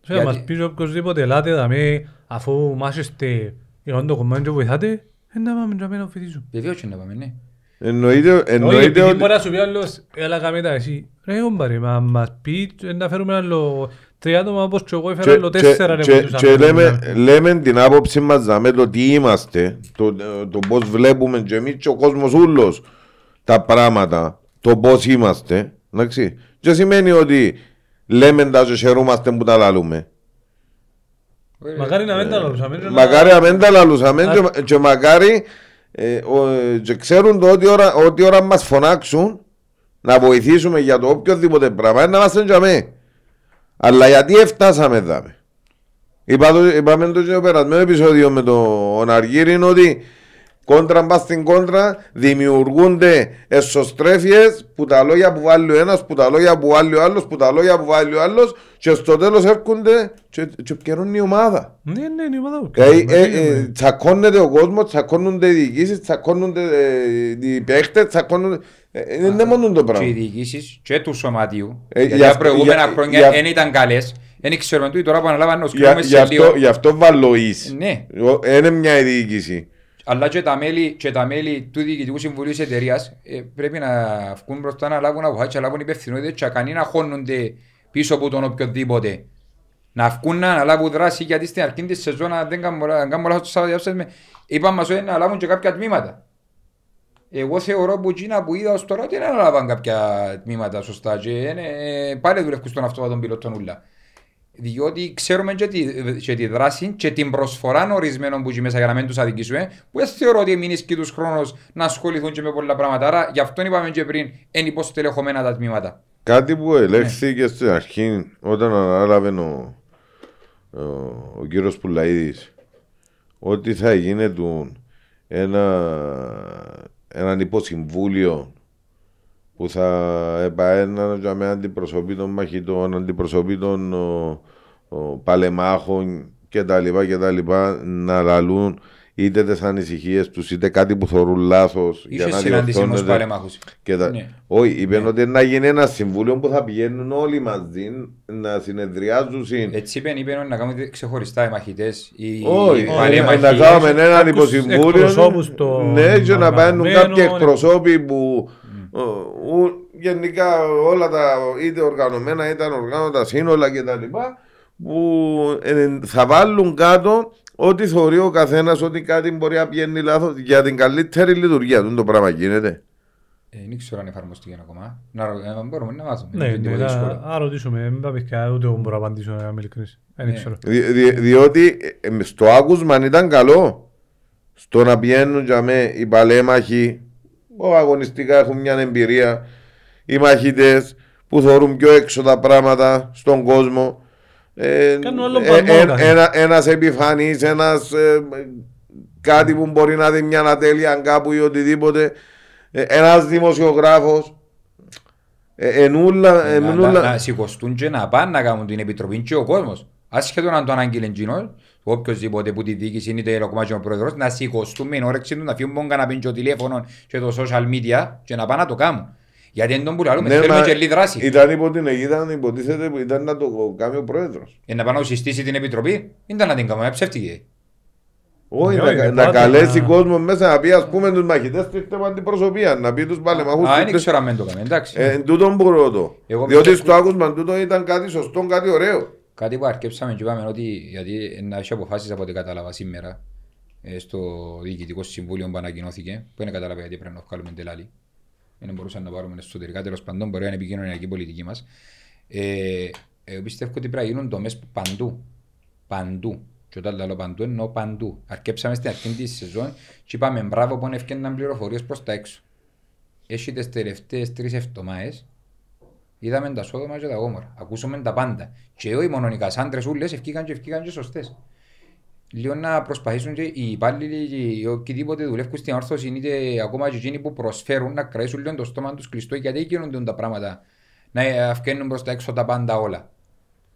Θέλω να Γιατί- μας πεις οποιοςδήποτε ελάτε δαμέ αφού μάσεστε για το κομμάτι και βοηθάτε, ε, να πάμε να μην αφητήσουμε. Βεβαίως και να πάμε, ναι. Εννοείται, Όχι, εννοείται επειδή ότι... μπορεί να σου πει άλλος, έλα κάμε τα εσύ. Ρε όμπαρε, μα μας πει ε, να φέρουμε άλλο τρία άτομα όπως και εγώ έφερα Και, άλλο και, τέσσερα ρε και, που τους και αναφέρουμε. λέμε, λέμε την άποψη μας δαμε το τι είμαστε, το, το πώς βλέπουμε και εμείς και ο κόσμος ούλος τα πράγματα, το πώς είμαστε, εντάξει. Και σημαίνει ότι λέμε τα και χαιρούμαστε που τα λαλούμε. Ε, Μακάρι να μην τα λαλούσαμε. και να- Μακάρι να μην τα λαλούσαμε και- και μακάρι ε, ο- και ξέρουν το ότι ώρα, ότι ώρα μας φωνάξουν να βοηθήσουμε για το οποιοδήποτε πράγμα είναι να είμαστε για μέ. Αλλά γιατί έφτασαμε εδώ. Είπα το, είπαμε το και στο περασμένο επεισόδιο με τον Αργύρι είναι ότι κόντρα μπας στην κόντρα δημιουργούνται εσωστρέφειες που τα λόγια που βάλει ο ένας, που τα λόγια που βάλει ο άλλος, που τα λόγια που βάλει ο άλλος και στο τέλος έρχονται και, και επικαιρώνει η ομάδα. Ναι, ναι, είναι η ομάδα που Ε, κάνει. ε, ε, τσακώνεται ο κόσμος, τσακώνονται οι διοικήσεις, τσακώνονται ε, οι παίχτες, τσακώνονται. ε, ε, Δεν είναι μόνο το Και οι πράγμα. διοικήσεις και του σωματείου. Ε, γιατί γι' τα αυτό- προηγούμενα για- χρόνια για- δεν ήταν καλές. Δεν ξέρουμε τούτοι τώρα που αναλάβανε να Για- σκέφτομαι Γι' σε αυτό, λίγο. γι' αυτό βάλω εις. Ναι. Ε, Είναι μια διοίκηση. Αλλά και τα μέλη, και τα μέλη του Διοικητικού Συμβουλίου της εταιρείας ε, πρέπει να βγουν μπροστά να λάβουν αποφάσεις και να λάβουν υπευθυνότητα και να κανείς να χώνονται πίσω από τον οποιοδήποτε. Να βγουν να αναλάβουν δράση γιατί στην αρχή της σεζόν αν δεν κάνω αν κάνω λάθος το Σαββατιάβσες με είπαν μας ότι να αναλάβουν και κάποια τμήματα. Εγώ θεωρώ που εκείνα που είδα ως τώρα ότι δεν αναλάβαν κάποια τμήματα σωστά και είναι, πάλι δουλεύουν στον αυτό των πιλότων ούλα. Διότι ξέρουμε και τη, και τη δράση και την προσφορά ορισμένων που έχει μέσα για να μην τους αδικήσουμε, που δεν θεωρώ ότι έμεινε και τους χρόνος να ασχοληθούν και με πολλά πράγματα. Άρα γι' αυτό είπαμε και πριν, είναι υποστελεχωμένα τα τμήματα. Κάτι που ελέγχθηκε στην αρχή όταν ανάλαβε ο, ο, ο κύριος Πουλαίδης ότι θα γίνεται ένα, έναν υποσυμβούλιο που θα επαέναν για με αντιπροσωπή των μαχητών, αντιπροσωπή των ο, ο, παλεμάχων κτλ. κτλ να λαλούν είτε τι ανησυχίες τους είτε κάτι που θεωρούν λάθος για Είχε να συνάντηση με τους διορθώνεται. παλέμαχους. Και τα... Ναι. Όχι, είπε ότι να γίνει ένα συμβούλιο που θα πηγαίνουν όλοι μαζί να συνεδριάζουν. συν- Έτσι είπε, είπε να κάνουμε ξεχωριστά οι μαχητές, οι, Όχι, οι ε, παλέμαχοι. να κάνουμε έναν κάποιους υποσυμβούλιο. εκπροσώπους των Ναι, και να παίρνουν οργανωμένων, κάποιοι εκπροσώποι που ο, ο, γενικά όλα τα είτε οργανωμένα είτε ανοργάνωτα σύνολα κτλ. που ε, θα βάλουν κάτω ό,τι θεωρεί ο καθένας ότι κάτι μπορεί να πηγαίνει λάθος για την καλύτερη λειτουργία του. Το πράγμα γίνεται. Ε, Δεν ξέρω αν εφαρμοστήκε ακόμα. Να, ρω- ε, μπορούμε να μάθουμε. Ναι, Είναι ναι, τίποτα να- δύσκολο. να ρωτήσουμε. Μην πάμε και ούτε εγώ μπορώ να απαντήσω να είμαι ειλικρινής. Δεν Ναι. ξέρω. Δι- δι- διότι ε, ε, στο άκουσμα ήταν καλό. Στο να πηγαίνουν για με οι παλέμαχοι που αγωνιστικά έχουν μια εμπειρία, οι μαχητές που θεωρούν πιο έξω τα πράγματα στον κόσμο. Ε, Κάνουν άλλο ε, παλμό, ε, κάτι. ένα, ένας επιφανής, ένας ε, κάτι που μπορεί να δει μια ανατέλεια κάπου ή οτιδήποτε. Ε, ένας δημοσιογράφος. Ε, ενούλα, Ε, να, να, ενούλα, να σηκωστούν και να πάνε να κάνουν την επιτροπή και ο κόσμος. Άσχετον αν το ανάγγειλε εκείνος, οποιοςδήποτε που τη διοίκηση είναι είτε ακόμα και ο πρόεδρος, να σηκωστούν με την όρεξη του να φύγουν μόνο κανένα και το τηλέφωνο και το social media και να πάνε να το κάνουν. Γιατί δεν τον πουλαλούμε, Ναι, θέλουμε μα και λίγη δράση. Ήταν υπό την αιγίδα, υποτίθεται που ήταν να το κάνει ο πρόεδρος. Ε, να πάνε να συστήσει την επιτροπή, δεν ήταν να την κάνουμε, ψεύτηκε. Όχι, Ναι, να, όχι, να πάντα καλέσει να- κόσμο μέσα να πει ας πούμε τους μαχητές του ήρθε με αντιπροσωπεία, να πει τους παλεμαχούς. Α, δεν ξέρω αν δεν το κάνουμε, εντάξει. Ε, εν τούτον μπορώ το. Εγώ Διότι πιστεύω- στο άκουσμα τούτο ήταν κάτι σωστό, κάτι ωραίο. Κάτι που αρκέψαμε και είπαμε ότι γιατί να έχει αποφάσεις από ό,τι κατάλαβα σήμερα ε, στο Διοικητικό Συμβούλιο που ανακοινώθηκε, που δεν κατάλαβα γιατί πρέπει να βγάλουμε τελάλι. Δεν μπορούσαν να πάρουμε εσωτερικά, τέλος πάντων, μπορεί να είναι επικοινωνιακή πολιτική μας. Ε, ε, πιστεύω ότι πρέπει να γίνουν τομές παντού. Παντού. Και όταν λέω παντού εννοώ παντού. Αρκέψαμε στην αρχή της σεζόν και είπαμε μπράβο που έφτιαναν πληροφορίες προς τα έξω. Έχει τις τελευταίες τρεις εβδομάδες Είδαμε τα σόδομα και τα γόμορα. Ακούσαμε τα πάντα. Και όχι μόνο οι κασάντρες ούλες ευκήκαν και ευκήκαν και σωστές. Λίγο να προσπαθήσουν και οι υπάλληλοι και οι οποιοδήποτε δουλεύουν στην όρθωση είτε ακόμα και εκείνοι που προσφέρουν να κρατήσουν λίγο το στόμα τους κλειστό γιατί γίνονται τα πράγματα να αυκαίνουν προς τα έξω τα πάντα όλα.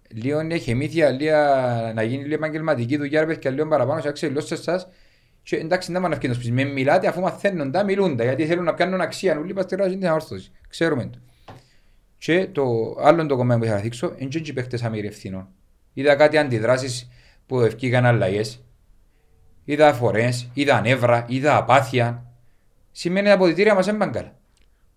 Λίγο είναι χεμήθεια, λίγο να γίνει λίγο επαγγελματική δουλειά, ρε παιδιά, λίγο παραπάνω σε αξιολόγηση σας. Και εντάξει, δεν πάνε να σπίτι. Με μιλάτε αφού μαθαίνουν τα, μιλούν τα, γιατί θέλουν να πιάνουν αξία. Όλοι μας τεράζει την αόρθωση. Ξέρουμε το. Και το άλλο το κομμάτι που θα δείξω είναι και οι παίχτες αμοιρευθύνων. Είδα κάτι αντιδράσεις που ευκήγαν αλλαγές. Είδα φορές, είδα νεύρα, είδα απάθεια. Σημαίνει τα αποδητήρια μας έμπαν καλά.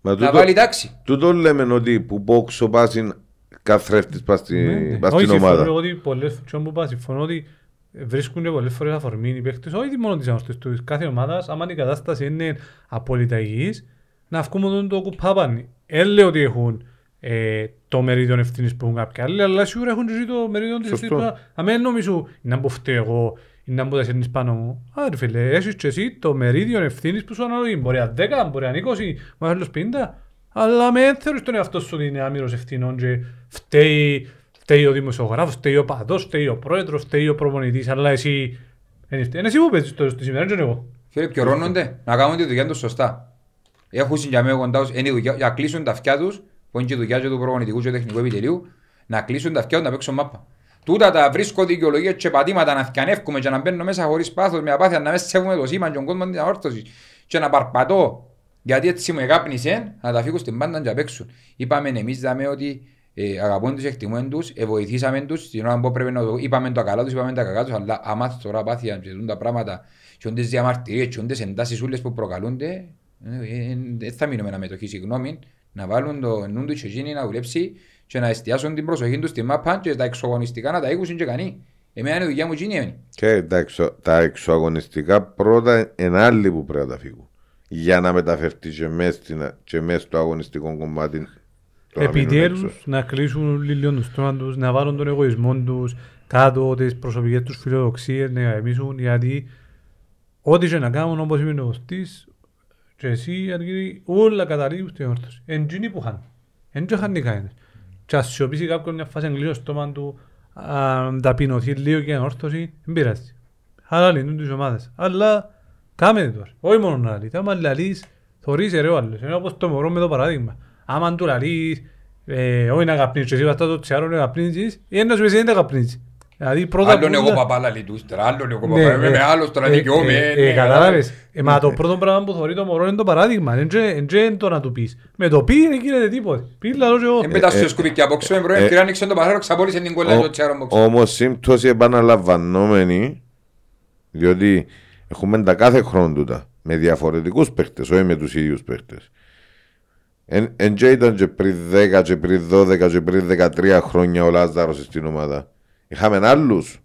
Μα Να τούτο, βάλει τάξη. τούτο λέμε ότι που πόξο πάσιν καθρέφτης πας στη- Ναι, πας Όχι, στην συμφωνώ ομάδα. ότι πολλές φορές που πάω, συμφωνώ ότι βρίσκουν και πολλές φορές αφορμή οι παίκτες, όχι μόνο της ανόρθωσης του κάθε ομάδας, άμα η κατάσταση είναι απόλυτα υγιής, να βγούμε τον το κουπάπαν. Δεν λέω ότι έχουν ε, το μερίδιο ευθύνης που έχουν κάποιοι άλλοι, αλλά σίγουρα έχουν και εσύ το μερίδιο της Σωστό. ευθύνης. που- Αν δεν νομίζω να μου φταίω εγώ ή να μου τα σέρνεις πάνω μου. Άρα φίλε, έχεις και εσύ το μερίδιο ευθύνης που σου αναλογεί. Μπορεί να 10, μπορεί να 20, μπορεί να άλλος 50. Αλλά με θεωρείς τον εαυτό σου ότι είναι άμυρος ευθυνών και φταίει, φταίει ο δημοσιογράφος, φταίει ο παδός, φταίει ο πρόεδρος, φταίει ο προπονητής, αλλά εσύ... Είναι εσύ που παίζεις το στη σήμερα, δεν είναι εγώ. Φίλε, πιωρώνονται να κάνουν τη δουλειά τους σωστά. Έχουν για μένα κοντά τους, είναι η δουλειά, για να κλείσουν τα αυτιά τους, που είναι και η δουλειά και του προπονητικού και του τεχνικού επιτελείου, να κλείσουν τα αυτιά τους να παίξουν μάπα. Τούτα τα βρίσκω δικαιολογίες και πατήματα να θυκανεύκουμε και να μπαίνω μέσα χωρίς πάθος με απάθεια να μέσα σέβουμε το σήμα και τον κόσμο της αόρθωσης και να παρπατώ γιατί έτσι μου εγάπνισε να τα φύγω στην πάντα και να παίξουν. Είπαμε εμείς δάμε ότι ε, αγαπούν τους, εκτιμούν τους, ε, βοηθήσαμε τους, στην ώρα που πρέπει να το είπαμε τα καλά τους, είπαμε τα κακά τους, αλλά άμα τώρα πάθεια και δουν τα πράγματα και όντες διαμαρτυρίες και όντες εντάσεις ούλες που προκαλούνται, δεν θα μείνουμε να μετοχή συγγνώμη, να βάλουν το νου του και εκείνοι να δουλέψει και να εστιάσουν την προσοχή τους στη μάπα και τα εξωγωνιστικά να τα οίκουσουν και κανεί. Εμένα είναι η δουλειά μου εκείνη έμεινε. Και τα, εξω, τα εξωαγωνιστικά πρώτα είναι άλλοι που πρέπει να τα φύγουν. Για να μεταφερθεί και μέσα, στην, και μέσα στο αγωνιστικό κομμάτι. το να μείνουν Επιτέλους έξω. να κλείσουν λίγο τους στόμα τους, να βάλουν τον εγωισμό τους κάτω τις προσωπικές τους φιλοδοξίες, να γαμίσουν γιατί ό,τι και να κάνουν όπως είπε ο Κωστής και εσύ αρκεί όλα καταλήγουν στην όρθωση. Εν εκείνοι που χάνουν. Εν και χάνει κανένας. Και ας σιωπήσει κάποιον μια φάση εγκλήσει στο στόμα του, α, ταπεινωθεί λίγο και ανόρθωση, δεν πειράζει. Άρα λύνουν τις ομάδες. Αλλά κάμε τώρα. Όχι μόνο να λύεις. Άμα λαλείς, θωρείς ρε ο άλλος. Είναι όπως το μωρό με το παράδειγμα. Άμα του λαλείς, ε, όχι να καπνίσεις και εσύ βαστά το τσιάρο να καπνίσεις, ή ένας σου εσύ δεν τα καπνίσεις. Δηλαδή πρώτα Άλλον που εγώ τα- παπάλα λιτούστερα, άλλον εγώ ναι, παπάλα, είμαι ε, με άλλος τώρα ε, δικαιούμαι. ε, ναι, ε, Κατάλαβες. Ε, Μα το πρώτο πράγμα που θωρεί το μωρό είναι το παράδειγμα. Δεν είναι το να του πεις. Με το πεις δεν γίνεται τίποτε. Πεις λαλός και εγώ. Δεν πετάς στο σκουπί και απόξω, μπρο, ε, ευκαιρία άνοιξε το παρέρο, ξαπόλυσε την κόλλα στο τσιάρο μου. Όμως σύμπτωση επαναλαμβανόμενη, διότι έχουμε τα κάθε χρόνο τούτα με διαφορετικούς παίχτες, όχι με τους ίδιους παίχτες. Εν και ήταν και πριν 10 και πριν 12 και πριν 13 χρόνια ο Λάζαρος στην ομάδα. Είχαμε άλλους.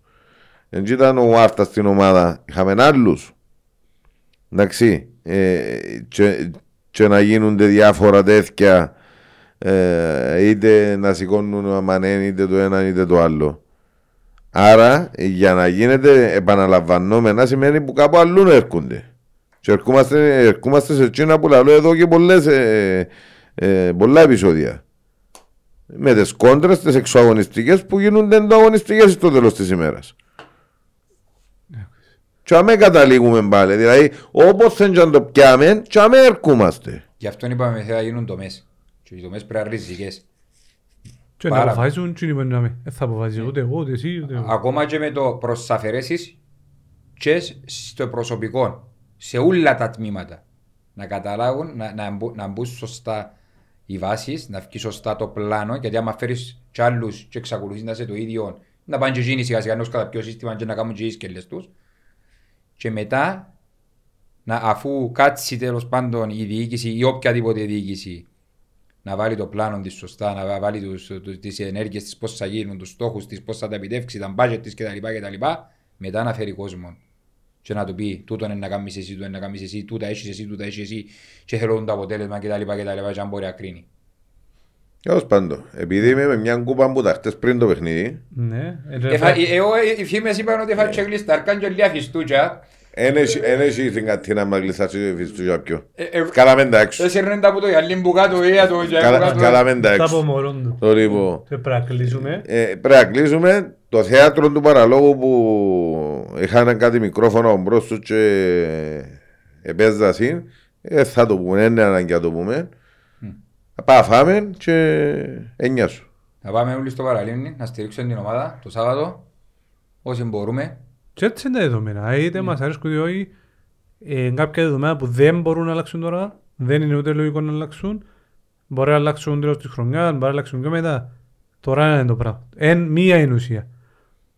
Εν και ήταν ο Βάρτας στην ομάδα. Είχαμε άλλους. Εντάξει. Ε, και, και να γίνονται διάφορα τέτοια ε, είτε να σηκώνουν αμανέν είτε το ένα είτε το άλλο. Άρα για να γίνεται επαναλαμβανόμενα σημαίνει που κάπου αλλού έρχονται. Και ερχόμαστε, ερχόμαστε σε εκείνα που λέω εδώ και πολλές, ε, ε, πολλά επεισόδια. Με τις κόντρες, τις εξωαγωνιστικές που γίνονται εντωαγωνιστικές στο τέλος της ημέρας. Και αμέ καταλήγουμε πάλι. Δηλαδή, όπως δεν και αν το πιάμε, και αμέ ερχόμαστε. Γι' αυτό είπαμε θα γίνουν τομές. Και οι τομές πρέπει να είναι ριζικές. Και να πάρα- αποφασίσουν τι είναι να μην. Δεν θα αποφασίσει ούτε εγώ ούτε εσύ ούτε εγώ. Ακόμα και με το προς αφαιρέσεις και στο προσωπικό, σε όλα τα τμήματα. Να καταλάβουν, να, να, μπου- να μπουν σωστά οι βάσεις, να βγεις σωστά το πλάνο, γιατί άμα φέρεις κι άλλους και εξακολουθείς να είσαι το ίδιο, να πάνε και εκείνοι σιγά σιγά να κατά πιο σύστημα και να κάνουν και οι σκελές τους. Και μετά, να, αφού κάτσει τέλος πάντων η διοίκηση ή οποιαδήποτε διοίκηση να βάλει το πλάνο της σωστά, να βάλει τους, τους, τις ενέργειες της πώς θα γίνουν, τους στόχους της, πώς θα τα επιτεύξει, τα budget της κτλ. κτλ. Μετά να φέρει κόσμο και να του πει τούτο είναι να κάνεις εσύ, τούτο είναι να κάνεις εσύ, τούτα έχεις εσύ, τούτα έχεις εσύ και θέλω το αποτέλεσμα κτλ. κτλ. και αν μπορεί να κρίνει. Τέλος πάντων, επειδή είμαι με μια κούπα που τα χτες πριν το παιχνίδι, Ναι. ε, ρε, Εφα- ρε. ε, Εγώ οι φήμες είπαν ότι θα τσεγλίστα, αρκάν και λίγα φιστούτια. Εν έχει εν έχει την κατίνα να γλυθάσει φιστού για πιο. Ε, ε, Καλάμε τα έξω. Έσαιρνε τα από το γυαλί που κάτω, ή το γυαλί που Καλα- κάτω. Καλάμε τα Τα από έξω. μωρόν του. Το λοιπόν. Και πρέπει να κλείσουμε. Ε, πρέπει να κλείσουμε το θέατρο του παραλόγου που είχαν κάτι μικρόφωνο μπρος τους και επέζα συν. Ε, θα το πούμε, είναι ανάγκη να το πούμε. Πάμε φάμε και εννιά σου. Να πάμε όλοι στο παραλίμνη, να στηρίξουμε την ομάδα το Σάββατο, όσοι μπορούμε. Και έτσι είναι τα δεδομένα. Είτε μας αρέσκουν είτε όχι, ε, κάποια δεδομένα που δεν μπορούν να αλλάξουν τώρα, δεν είναι ούτε λογικό να αλλάξουν. Μπορεί να αλλάξουν τέλος της χρονιάς, μπορεί να αλλάξουν και μετά. Τώρα είναι το πράγμα. Εν μία είναι ουσία.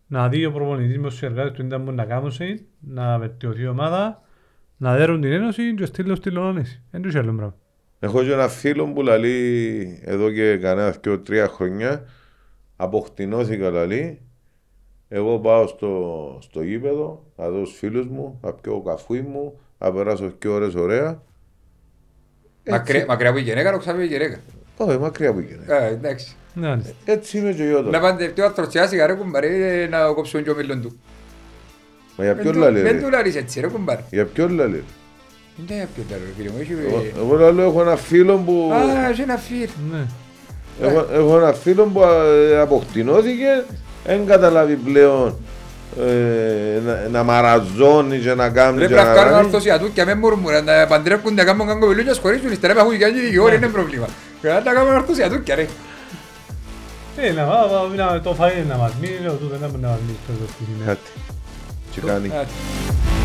Να δει ο προπονητής με τους συνεργάτες του ήταν που να κάνουν σε, να βελτιωθεί η ομάδα, να δέρουν την ένωση και στείλουν στη Λονόνηση. Δεν τους άλλο πράγμα. Έχω και ένα φίλο που λαλεί εδώ και κανένα και τρία χρόνια αποκτηνώθηκα λαλεί εγώ πάω στο, στο γήπεδο να δω τους φίλους μου, να πιω καφούι μου, να περάσω και ώρες ωραία. Μακριά μακριά από η γυναίκα, να ξαφνεί η γυναίκα. Όχι, μακριά που γίνεται. Ε, εντάξει. Ναι, ναι. Έτσι είμαι και εγώ Να τώρα. παντευτεί ο άνθρωπος και σιγά ρε κουμπάρε να κόψουν και ο μέλλον του. Μα για Δεν ποιον του- λαλεί Δεν του ρε. λάρεις έτσι ρε κουμπάρε. Για ποιον λαλεί. Δεν είναι πιο τέλος φίλε μου. Εγώ- Έχει... Εγώ λαλώ έχω ένα φίλο που... Α, έχει ένα φίλ. Ναι. Έχω, έχω ένα φίλο που ε, αποκτηνώθηκε, δεν καταλάβει πλέον ε, να, να μαραζώνει και να κάνει Ρε και πρέπει να να κάνουν κάνει. ορθωσιατού και με μουρμουρά, να παντρεύκουν, να κάνουν κάγκο βελούν και σχολήσουν, ύστερα έχουν κάνει δικηγόροι, είναι πρόβλημα. Πρέπει να τα κάνουν ορθωσιατού και ρε. Ε, να πάμε, να το φάει να μας μείνει, ο τούτο να μας μείνει. Κάτι. Και κάνει. Άντε.